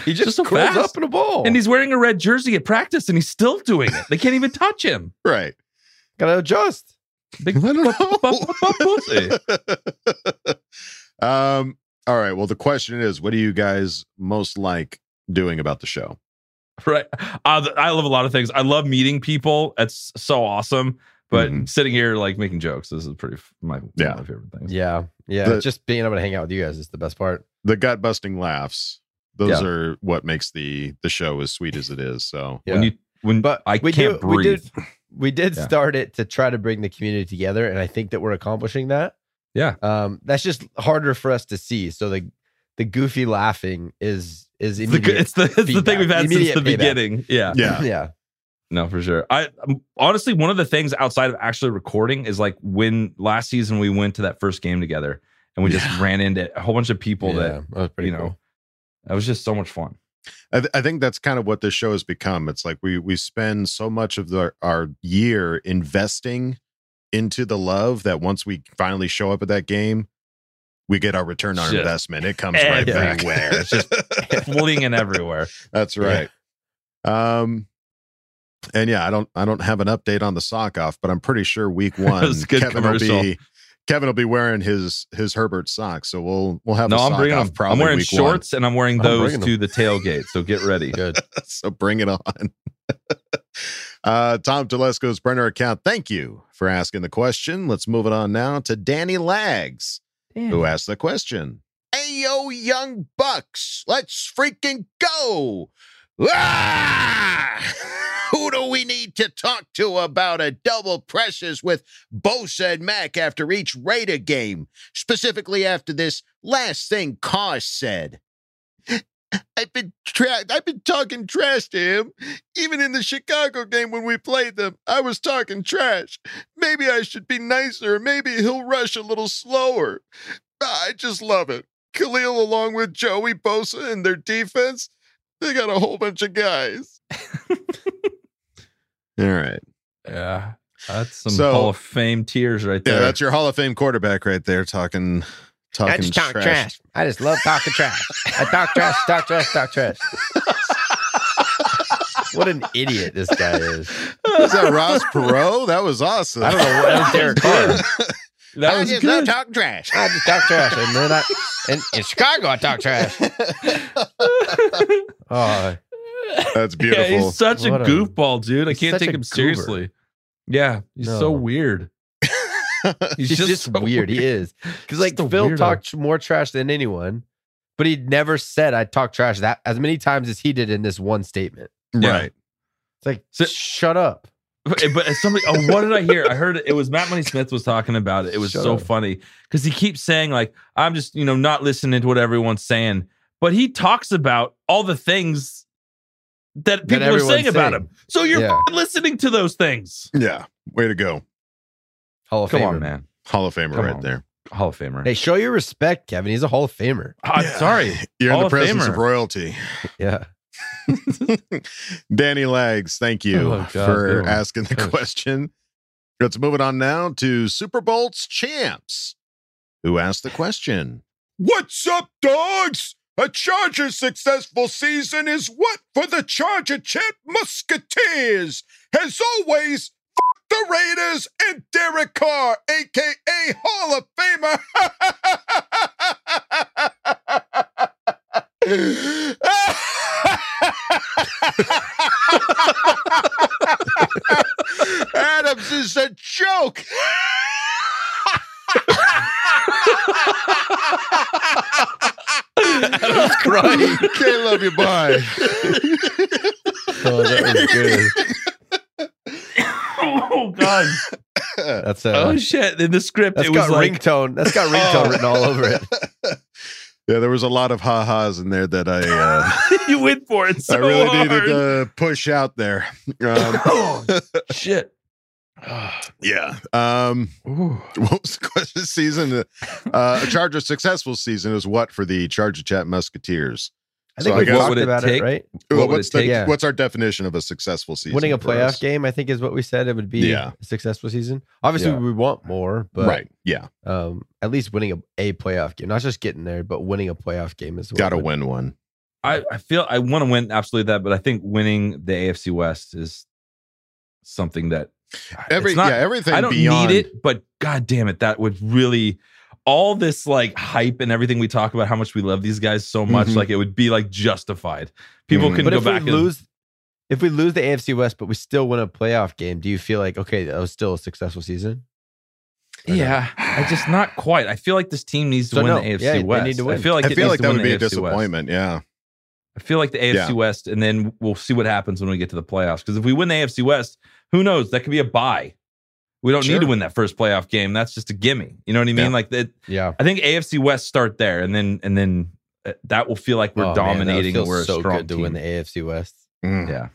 he just, Just so curls fast. up in a ball. And he's wearing a red jersey at practice and he's still doing it. They can't even touch him. right. got to adjust. Big pussy. um. All right. Well, the question is, what do you guys most like doing about the show? Right. Uh, I love a lot of things. I love meeting people. It's so awesome. But Mhm. sitting here like making jokes, this is pretty f- my, one Yeah. of my favorite things. Yeah, yeah. The- just being able to hang out with you guys is the best part. The gut busting laughs. Those Yeah. are what makes the the show as sweet as it is. So Yeah. When you when But I we can't do- we breathe. did- We did Yeah. start it to try to bring the community together, and I think that we're accomplishing that. Yeah. Um, that's just harder for us to see. So the the goofy laughing is is It's the, immediate. it's the, it's the thing we've had since the payback. beginning. Yeah. yeah. yeah. No, for sure. I um, honestly, one of the things outside of actually recording is like when last season we went to that first game together and we just ran into a whole bunch of people Yeah, that, that was pretty you know, cool. that was just so much fun. I, th- I think that's kind of what this show has become. It's like we we spend so much of the, our year investing into the love that once we finally show up at that game, we get our return on Just investment. It comes right back. everywhere. It's just in everywhere. That's right. Um, and yeah, I don't I don't have an update on the sock off, but I'm pretty sure week one was a good Kevin will be Kevin will be wearing his his Herbert socks. So we'll we'll have No, I'm bringing off probably I'm wearing week shorts and I'm wearing I'm those to them. the tailgate. So get ready. Good. so bring it on. uh, Tom Telesco's burner account. Thank you for asking the question. Let's move it on now to Danny Lags, who asked the question. Hey yo, young bucks, let's freaking go! Ah! Who do we need to talk to about a double presses with Bosa and Mac after each Raider game? Specifically after this last thing Carr said. I've been tra- I've been talking trash to him. Even in the Chicago game when we played them, I was talking trash. Maybe I should be nicer. Maybe he'll rush a little slower. I just love it. Khalil along with Joey Bosa and their defense, they got a whole bunch of guys. All right. Yeah. That's some So- Hall of Fame tears right there. Yeah, there. that's your Hall of Fame quarterback right there talking talking I just talk trash. trash. I just love talking trash. I talk trash, talk trash, talk trash. what an idiot this guy is. Was that Ross Perot? That was awesome. I don't know what that was Derek Carr. that I was just good. love talking trash. I just talk trash, and then I in, in Chicago I talk trash. Oh, That's Yeah, beautiful. he's such a What a- goofball, dude. I can't take him goober. seriously. Yeah, he's so weird. He's, He's just, just so weird. He is because like Phil weirdo. talked more trash than anyone, but he never said I talk trash that as many times as he did in this one statement. Yeah. Right. It's like shut up. But, but as somebody, oh, what did I hear? I heard it, it was Matt Money Smith was talking about it. It was Shut so up. funny because he keeps saying like, "I'm just you know not listening to what everyone's saying," but he talks about all the things that people are everyone's saying about him. So you're Yeah. listening to those things. Yeah. Way to go. Hall of Come Famer. on, man. Hall of Famer Come right on. there. Hall of Famer. Hey, show your respect, Kevin. He's a Hall of Famer. Uh, I'm sorry. You're Hall in the of presence Famer. of royalty. Yeah. Danny Legs, thank you Oh, God, for asking the question. Let's move it on now to Super Bolt's champs, who asked the question. What's up, dogs? A Chargers successful season is what for the Charger champ Musketeers. As always, the Raiders and Derek Carr, aka Hall of Famer. Adams is a joke. Adam's crying. Can't love you, bye. Oh, that was good. oh God. That's uh, oh shit! In the script, that's it was got like ringtone. That's got ringtone Oh. written all over it. Yeah, there was a lot of ha-has in there that I uh, you went for it so I really hard. needed to push out there. Um, Shit. yeah. Um, what was the question? Season, uh, a Charger successful season is what for the Charger Chat Musketeers? I think So we talked about it, right? Well, What what's it the? Yeah. what's our definition of a successful season? Winning a playoff us? game, I think, is what we said. It would be Yeah. a successful season. Obviously, Yeah. we want more, but right? Yeah, um, at least winning a, a playoff game, not just getting there, but winning a playoff game is what got to win one. I, I feel I want to win absolutely that, but I think winning the AFC West is something that Every it's not- yeah, everything I don't beyond need it, but god damn it, that would really all this like hype and everything we talk about how much we love these guys so much, Mhm. like it would be like justified. People Mhm. can But go if back we and lose, if we lose the AFC West, but we still win a playoff game, do you feel like okay, that was still a successful season? Or no? yeah, I just not quite. I feel like this team needs to So win no, the AFC yeah, they West. need to win. I feel like I feel like that would be a AFC West. disappointment. Yeah, I feel like the AFC Yeah. West, and then we'll see what happens when we get to the playoffs. Because if we win the AFC West, who knows? That could be a buy. We don't Sure. need to win that first playoff game. That's just a gimme. You know what I mean? Yeah. Like that. Yeah, I think AFC West start there, and then and then uh, that will feel like we're Oh, man, that would dominating. feel and we're a so strong good to team. win the AFC West. Mm, yeah.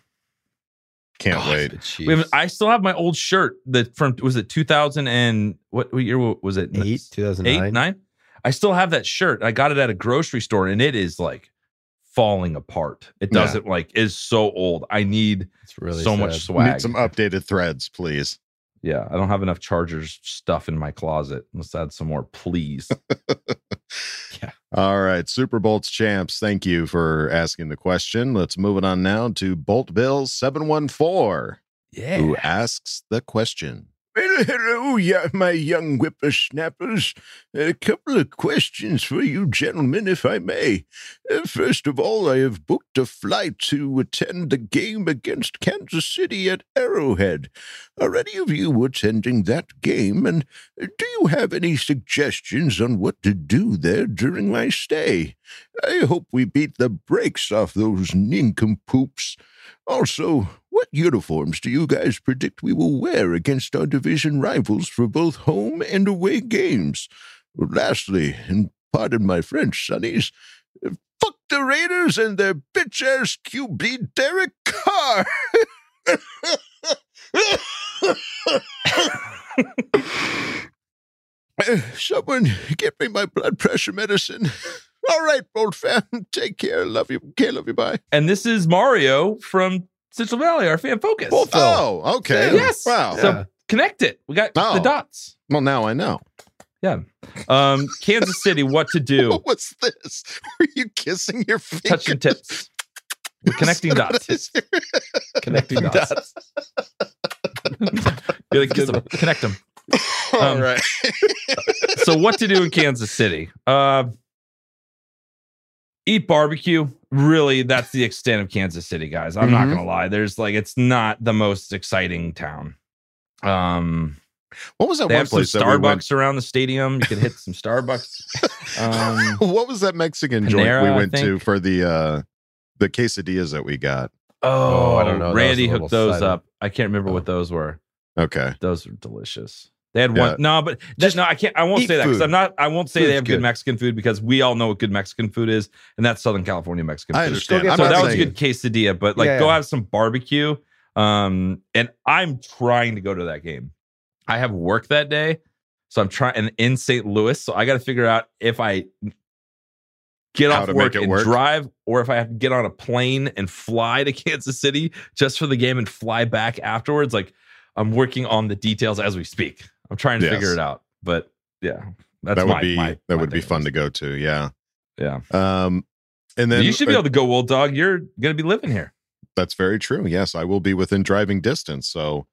can't God, wait. We have, I still have my old shirt that from was it 2000 and what, what year was it? eight, two thousand Eight, nine. nine. I still have that shirt. I got it at a grocery store, and it is like falling apart. It doesn't like is so old. I need It's really so sad. much swag. Need some updated threads, please. Yeah, I don't have enough Chargers stuff in my closet. Let's add some more, please. Yeah. All right, Super Bolt's champs. Thank you for asking the question. Let's move it on now to Bolt Bill seven one four, yeah. who asks the question. Well, hello, yeah, my young whippersnappers. A couple of questions for you gentlemen, if I may. Uh, First of all, I have booked a flight to attend the game against Kansas City at Arrowhead. Are any of you attending that game? And do you have any suggestions on what to do there during my stay? I hope we beat the brakes off those nincompoops. Also, what uniforms do you guys predict we will wear against our division rivals for both home and away games? Lastly, and pardon my French, sonnies, fuck the Raiders and their bitch ass QB Derek Carr. Someone get me my blood pressure medicine. All right, Bolt fam. Take care. Love you. Okay, love you. Bye. and this is Mario from Central Valley, our fan focus. Oh, okay. Yes. Wow. So connect it. We got Oh. the dots. Well, now I know. Yeah. Um, Kansas City, what to do? What's this? Were you kissing your finger? Touching tips. We're connecting dots. Connecting dots. You're like, kiss them, connect them. All Um, right. so what to do in Kansas City? Uh, eat barbecue. Really, that's the extent of Kansas City, guys. I'm not Mhm. gonna lie. There's like it's not the most exciting town. Um, What was that They one have some place that we Starbucks went? around the stadium. You could hit some Starbucks. Um, what was that Mexican joint we went to for the uh the quesadillas that we got? oh, I don't know. Randy hooked those side up. I can't remember what those were. Okay. Those are delicious. They had Yeah. one. No, but just no. I can't. I won't say that because. I'm not. I won't say Food's they have good. good. Mexican food because we all know what good Mexican food is, and that's Southern California Mexican I food. understand. so that was a good quesadilla, but like Yeah, go yeah. have some barbecue. Um, and I'm trying to go to that game. I have work that day, so I'm trying and in St. Louis. So I got to figure out if I get How off work and work. drive, or if I have to get on a plane and fly to Kansas City just for the game and fly back afterwards. Like I'm working on the details as we speak. I'm trying to Yes. figure it out, but yeah, that's that my, would be my- that my would be fun to go to. Yeah. Yeah, Um, and then you should be able to go, Bulldog. You're gonna be living here. That's very true. Yes, I will be within driving distance. So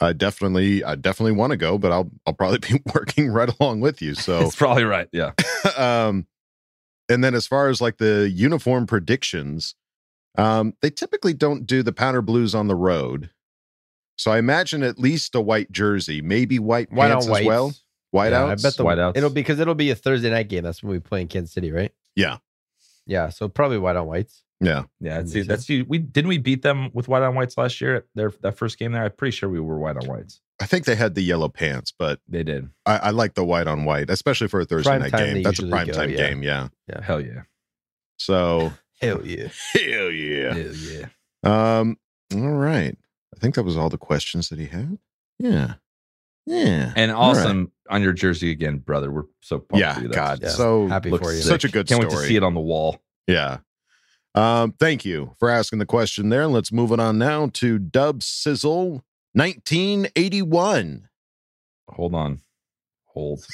I definitely, I definitely want to go, but I'll, I'll probably be working right along with you. So, It's probably right. Yeah. um, and then as far as like the uniform predictions, um, they typically don't do the powder blues on the road. So I imagine at least a white jersey, maybe white White pants on white. as well. White Yeah, out. I bet the Whiteouts. it'll be because it'll be a Thursday night game. That's when we play in Kansas City, right? Yeah. Yeah. So probably white on whites. Yeah. Yeah, Makes see, that's you. We didn't we beat them with white on whites last year at their that first game there. I'm pretty sure we were white on whites. I think they had the yellow pants, but They did. I, I like the white on white, especially for a Thursday Prime night game. That's a prime go, time yeah. game. Yeah. Yeah. Hell yeah. So Hell yeah. hell yeah. Hell yeah. Um, all right. I think that was all the questions that he had. Yeah. Yeah. And All right. awesome on your jersey again, brother. We're so pumped Yeah, for you. God, Yeah. so Happy for you. Such a good story, Can't wait to see it on the wall. Yeah. Um, thank you for asking the question there. And Let's move it on now to Dub Sizzle 1981. Hold on. Hold.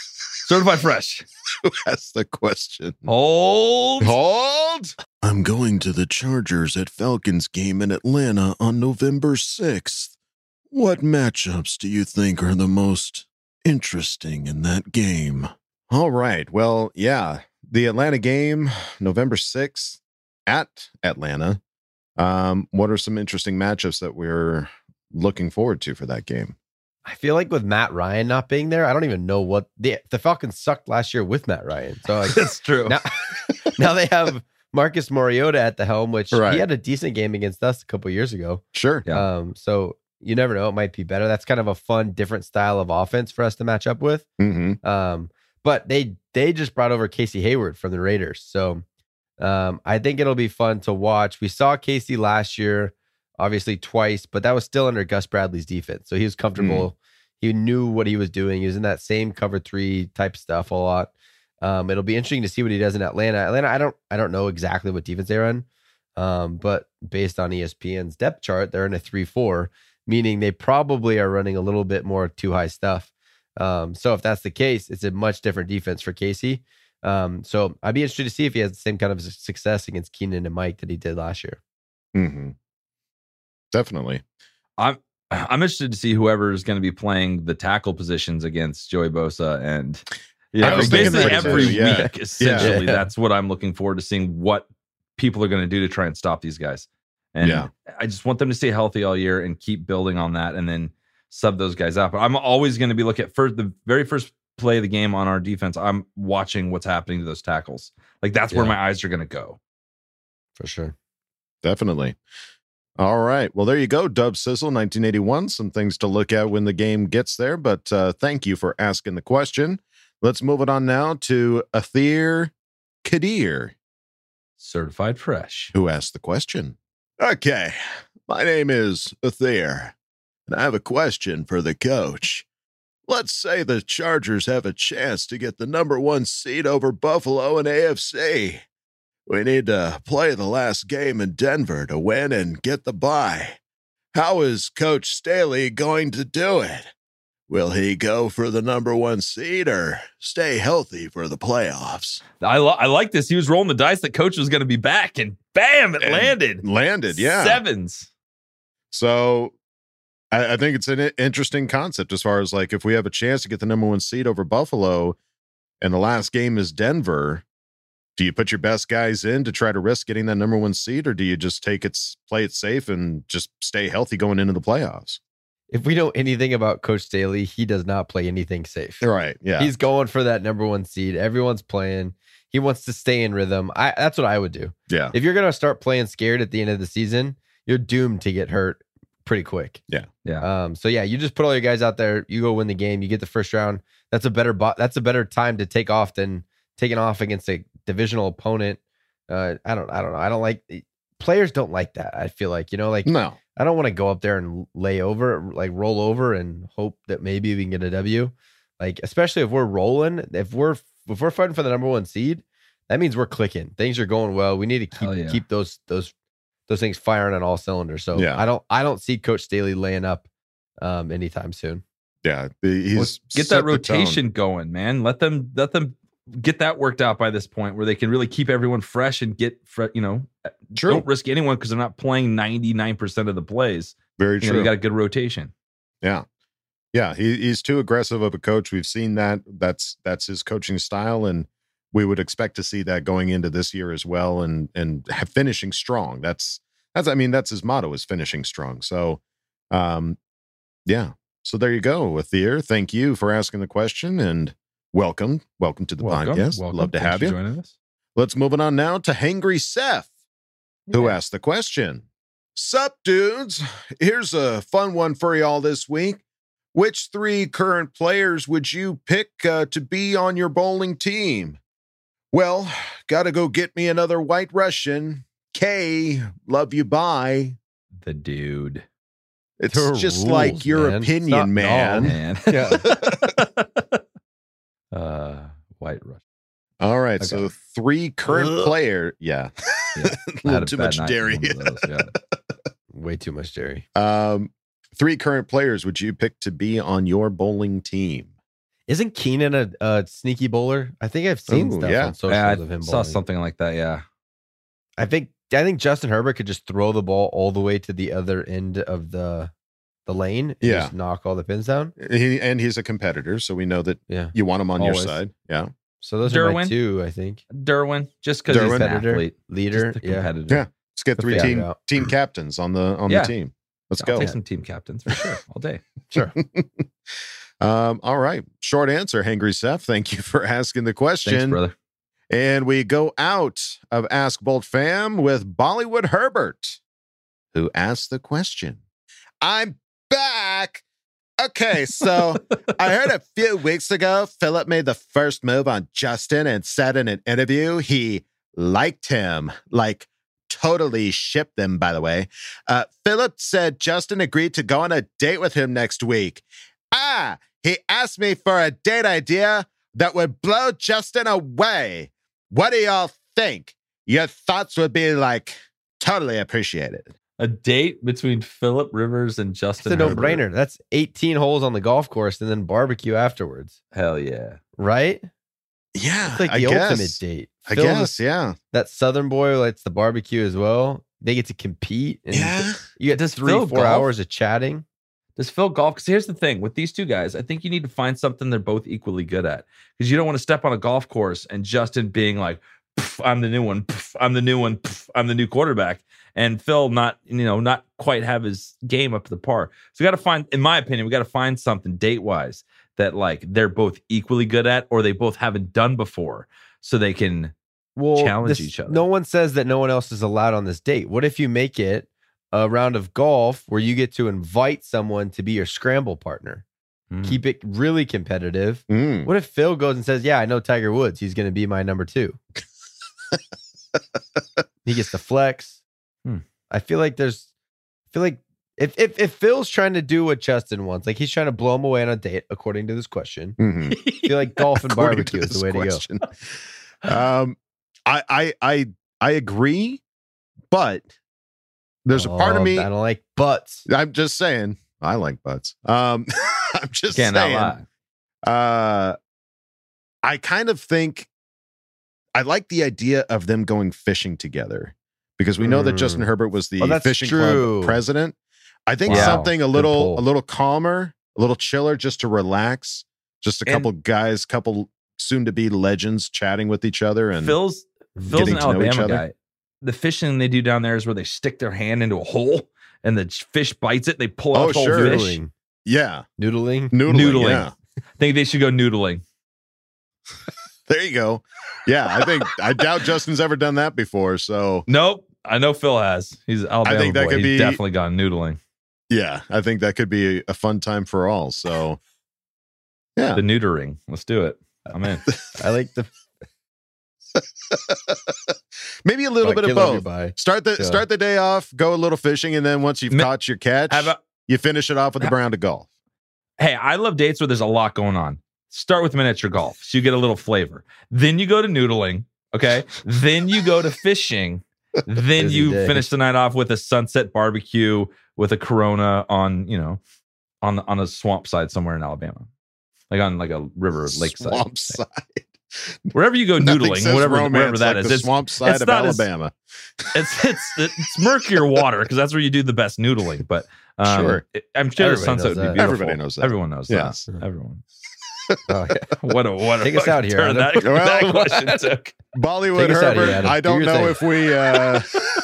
Certified fresh. Who asked the question? Hold. Hold. I'm going to the Chargers at Falcons game in Atlanta on November 6th. What matchups do you think are the most interesting in that game? All right. Well, yeah. The Atlanta game, November 6th at Atlanta. Um, what are some interesting matchups that we're looking forward to for that game? I feel like with Matt Ryan not being there, I don't even know what the the Falcons sucked last year with Matt Ryan. So like That's true. now, now they have Marcus Mariota at the helm, which Right. he had a decent game against us a couple years ago. Sure. Yeah. Um, so you never know; it might be better. That's kind of a fun, different style of offense for us to match up with. Mm-hmm. Um, but they they just brought over Casey Hayward from the Raiders, so um, I think it'll be fun to watch. We saw Casey last year, obviously twice, but that was still under Gus Bradley's defense, so he was comfortable. He knew what he was doing. He was in that same cover three type stuff a lot. Um, it'll be interesting to see what he does in Atlanta. Atlanta, I don't I don't know exactly what defense they run, um, but based on ESPN's depth chart, they're in a three four, meaning they probably are running a little bit more too high stuff. Um, so if that's the case, it's a much different defense for Casey. Um, so I'd be interested to see if he has the same kind of success against Keenan and Mike that he did last year. Mm-hmm. Definitely. I'm I'm interested to see whoever is going to be playing the tackle positions against Joey Bosa and I yeah, basically that too, every yeah. week. Essentially, Yeah. that's what I'm looking forward to seeing what people are going to do to try and stop these guys. And Yeah. I just want them to stay healthy all year and keep building on that, and then sub those guys out. But I'm always going to be looking at first the very first play of the game on our defense. I'm watching what's happening to those tackles. Like that's where my eyes are going to go. For sure. Definitely. All right. Well, there you go. Dub Sizzle 1981. Some things to look at when the game gets there. But uh, thank you for asking the question. Let's move it on now to Athir Kadir, Certified fresh. who asked the question. Okay. My name is Athir, and I have a question for the coach. Let's say the Chargers have a chance to get the number one seed over Buffalo and AFC. We need to play the last game in Denver to win and get the bye. How is Coach Staley going to do it? Will he go for the number one seed or stay healthy for the playoffs? I, lo- I like this. He was rolling the dice that coach was going to be back, and bam, it And landed. Landed, yeah. Sevens. So I, I think it's an interesting concept as far as like if we have a chance to get the number one seed over Buffalo and the last game is Denver, do you put your best guys in to try to risk getting that number one seed or do you just take it, play it safe and just stay healthy going into the playoffs? if we know anything about Coach Staley, he does not play anything safe. Right. Yeah. He's going for that number one seed. Everyone's playing. He wants to stay in rhythm. I that's what I would do. yeah. If you're gonna start playing scared at the end of the season, you're doomed to get hurt pretty quick. Yeah. Yeah. Um. So yeah, you just put all your guys out there. You go win the game. You get the first round. That's a better. Bo- that's a better time to take off than taking off against a divisional opponent. Uh. I don't. I don't know. I don't like. Players don't like that. I feel like you know, like No. I don't want to go up there and lay over, like roll over, and hope that maybe we can get a W. Like especially if we're rolling, if we're if we're fighting for the number one seed, that means we're clicking. Things are going well. We need to keep yeah. keep those those those things firing on all cylinders. So Yeah. I don't I don't see Coach Staley laying up um anytime soon. Yeah. He's Well, get that rotation going, man. Let them let them get that worked out by this point where they can really keep everyone fresh and get fre- you know True. don't risk anyone because they're not playing 99% of the plays. Very You true. know, you got a good rotation. Yeah. Yeah, he, he's too aggressive of a coach. We've seen that. That's that's his coaching style, and we would expect to see that going into this year as well, and and ha- finishing strong. That's that's I mean that's his motto is finishing strong. So, um, yeah. So there you go, Athir. Thank you for asking the question and welcome, welcome to the Welcome, podcast. welcome. Love to Thanks have you. joining us. Let's move it on now to Hangry Seth, who asked the question. Sup, dudes? Here's a fun one for y'all this week. Which three current players would you pick uh, to be on your bowling team? Well, gotta go get me another white Russian. K, love you, bye. The dude. It's There are just rules, like your man. Opinion, not man. no. Man. Yeah. White Rush. All right, Okay. so three current Ugh. player. Yeah, Yeah. a I had little a too much night dairy. with one of those, yeah. Way too much dairy. Um, three current players would you pick to be on your bowling team? Isn't Keenan a, a sneaky bowler? I think I've seen Ooh, stuff yeah. on socials Yeah, of him I saw something like that. Yeah. I think I think Justin Herbert could just throw the ball all the way to the other end of the the lane and Yeah. just knock all the pins down. He, and he's a competitor, so we know that Yeah. you want him on Always. your side. Yeah, So those are my Derwin? two, I think. Derwin, just because he's Derwin? an Competitor, athlete. leader. Just a Yeah. competitor. yeah. Let's get three figure it team out. team captains on the on Yeah. the team. Let's I'll go. take some team captains for sure all day. Sure. um, all right. Short answer, Hangry Seth. Thank you for asking the question. Thanks, brother. And we go out of Ask Bolt Fam with Bollywood Herbert, who asked the question. I'm back. Okay, so I heard a few weeks ago Philip made the first move on Justin and said in an interview he liked him, like totally shipped them, by the way. Uh, Philip said Justin agreed to go on a date with him next week. Ah, he asked me for a date idea that would blow Justin away. What do y'all think? Your thoughts would be like totally appreciated. A date between Philip Rivers and Justin. It's a no brainer. That's 18 holes on the golf course and then barbecue afterwards. Hell yeah. Right? Yeah, It's like I the guess. ultimate date. I guess, yeah. That Southern boy likes the barbecue as well. They get to compete. And Yeah. You get Does three, Phil four golf? hours of chatting. Does Phil golf? Because here's the thing with these two guys, I think you need to find something they're both equally good at. Because you don't want to step on a golf course and Justin being like, "Pff, "I'm the new one. Pff, I'm the new one. Pff, I'm the new quarterback," and Phil not, you know, not quite have his game up to the par. So we got to find, in my opinion, we got to find something date wise that like they're both equally good at, or they both haven't done before, so they can Well, challenge this- each other. No one says that no one else is allowed on this date. What if you make it a round of golf where you get to invite someone to be your scramble partner? Mm. Keep it really competitive. Mm. What if Phil goes and says, "Yeah, I know Tiger Woods. He's going to be my number two. he gets to flex. Hmm. I feel like there's, I feel like if if if Phil's trying to do what Justin wants, like he's trying to blow him away on a date, according to this question, Mhm. I feel like golf and barbecue is the way question. To go. um, I, I, I, I agree, but there's a part of Oh, me. I don't like butts. I'm just saying. I like butts. Um, I'm just Can't saying. lie. Uh, I kind of think I like the idea of them going fishing together because we know that Justin Mm. Herbert was the Oh, fishing true. club president. I think Wow. something a little a little calmer, a little chiller, just to relax. Just a And- couple guys, couple soon to be legends chatting with each other and Phil's Phil's an to know each Alabama guy. The fishing they do down there is where they stick their hand into a hole and the fish bites it. They pull out Oh, the whole sure. fish. Yeah. Noodling. Noodling. Noodling. Yeah. I think they should go noodling. There you go. Yeah, I think I doubt Justin's ever done that before. So Nope. I know Phil has. He's Alabama think that boy. could He's be- definitely gone noodling. yeah, I think that could be a fun time for all. So yeah, The neutering. Let's do it. I'm in. I like the maybe a little Fuck, bit of you love your both. bye. Start the Yeah. start the day off, go a little fishing, and then once you've Ma- caught your catch, about- you finish it off with a round of golf. hey, I love dates where there's a lot going on. Start with miniature golf, so you get a little flavor. Then you go to noodling. Okay. then you go to fishing. Then you day. finish the night off with a sunset barbecue with a Corona on, you know, on on a swamp side somewhere in Alabama, like on like a river lakeside, Swamp side. wherever you go noodling, whatever wherever that like is. The It's- swamp side it's of not as- Alabama. it's it's it's murkier water because that's where you do the best noodling. But um, Sure. it- I'm sure the Everybody sunset would be beautiful. Everybody knows that. Everyone knows Yes. that. Everyone. Oh, yeah. What a what a Take us out here, turn that, Well- that question took. Bollywood Take us out of Herbert. here, I Do don't your know thing. if we uh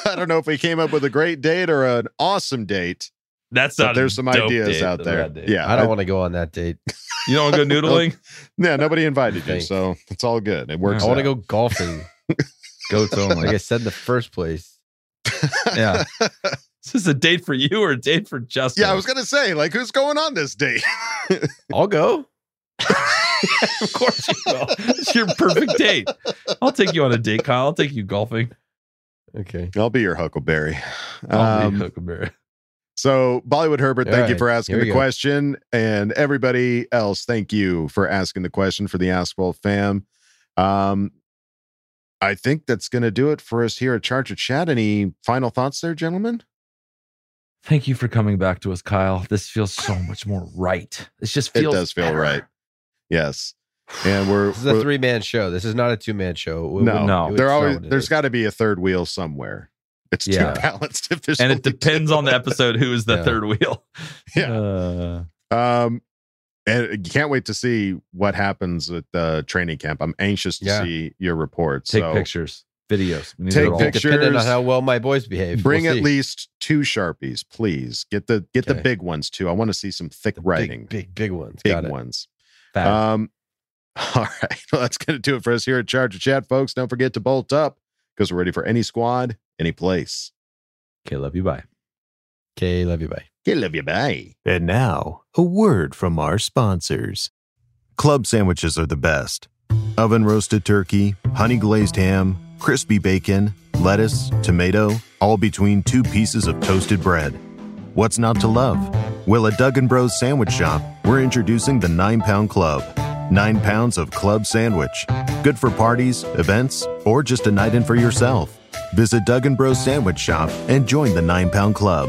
I don't know if we came up with a great date or an awesome date. That's not. there's some ideas out there. Yeah. I don't want to go on that date. You don't want to go noodling? Yeah, nobody invited you, so it's all good. It works. I want to go golfing. Goats only. Like I said in the first place. yeah. Is this a date for you or a date for Justin? Yeah, I was gonna say, like, who's going on this date? I'll go. of course you will. It's your perfect date. I'll take you on a date, Kyle. I'll take you golfing. Okay. I'll be your Huckleberry. I'll Um, be Huckleberry. So, Bollywood Herbert, All thank you for asking the go. question. And everybody else, thank you for asking the question for the Ask Bolt fam. Um, I think that's going to do it for us here at Charger Chat. Any final thoughts there, gentlemen? Thank you for coming back to us, Kyle. This feels so much more right. This just It does feel better. right. Yes. And we're, This is a we're- three man show. This is not a two man show. It would- no, no. it there it's not always what it there's is. got to be a third wheel somewhere. It's Yeah. too balanced if there's And it only two. depends on the episode who is the Yeah. third wheel. Yeah. Uh, Um, and you can't wait to see what happens at the training camp. I'm anxious to Yeah. see your reports. take so pictures, videos. We need Take it all. pictures. Depending on how well my boys behave. bring we'll at see. least two sharpies, please. Get the get the big ones too. I want to see some thick The writing, Big, big, big ones. big Got it. ones. Fab. Um, all right, well, that's going to do it for us here at Charger Chat, folks. Don't forget to bolt up because we're ready for any squad, any place. okay, love you. Bye. Okay, love you. Bye. Okay, love you, bye. And now, a word from our sponsors. Club sandwiches are the best. Oven roasted turkey, honey glazed ham, crispy bacon, lettuce, tomato, all between two pieces of toasted bread. What's not to love? Well, at Doug and Bros Sandwich Shop, we're introducing the 9 Pound Club. 9 pounds of club sandwich. Good for parties, events, or just a night in for yourself. Visit Doug and Bros Sandwich Shop and join the 9 Pound Club.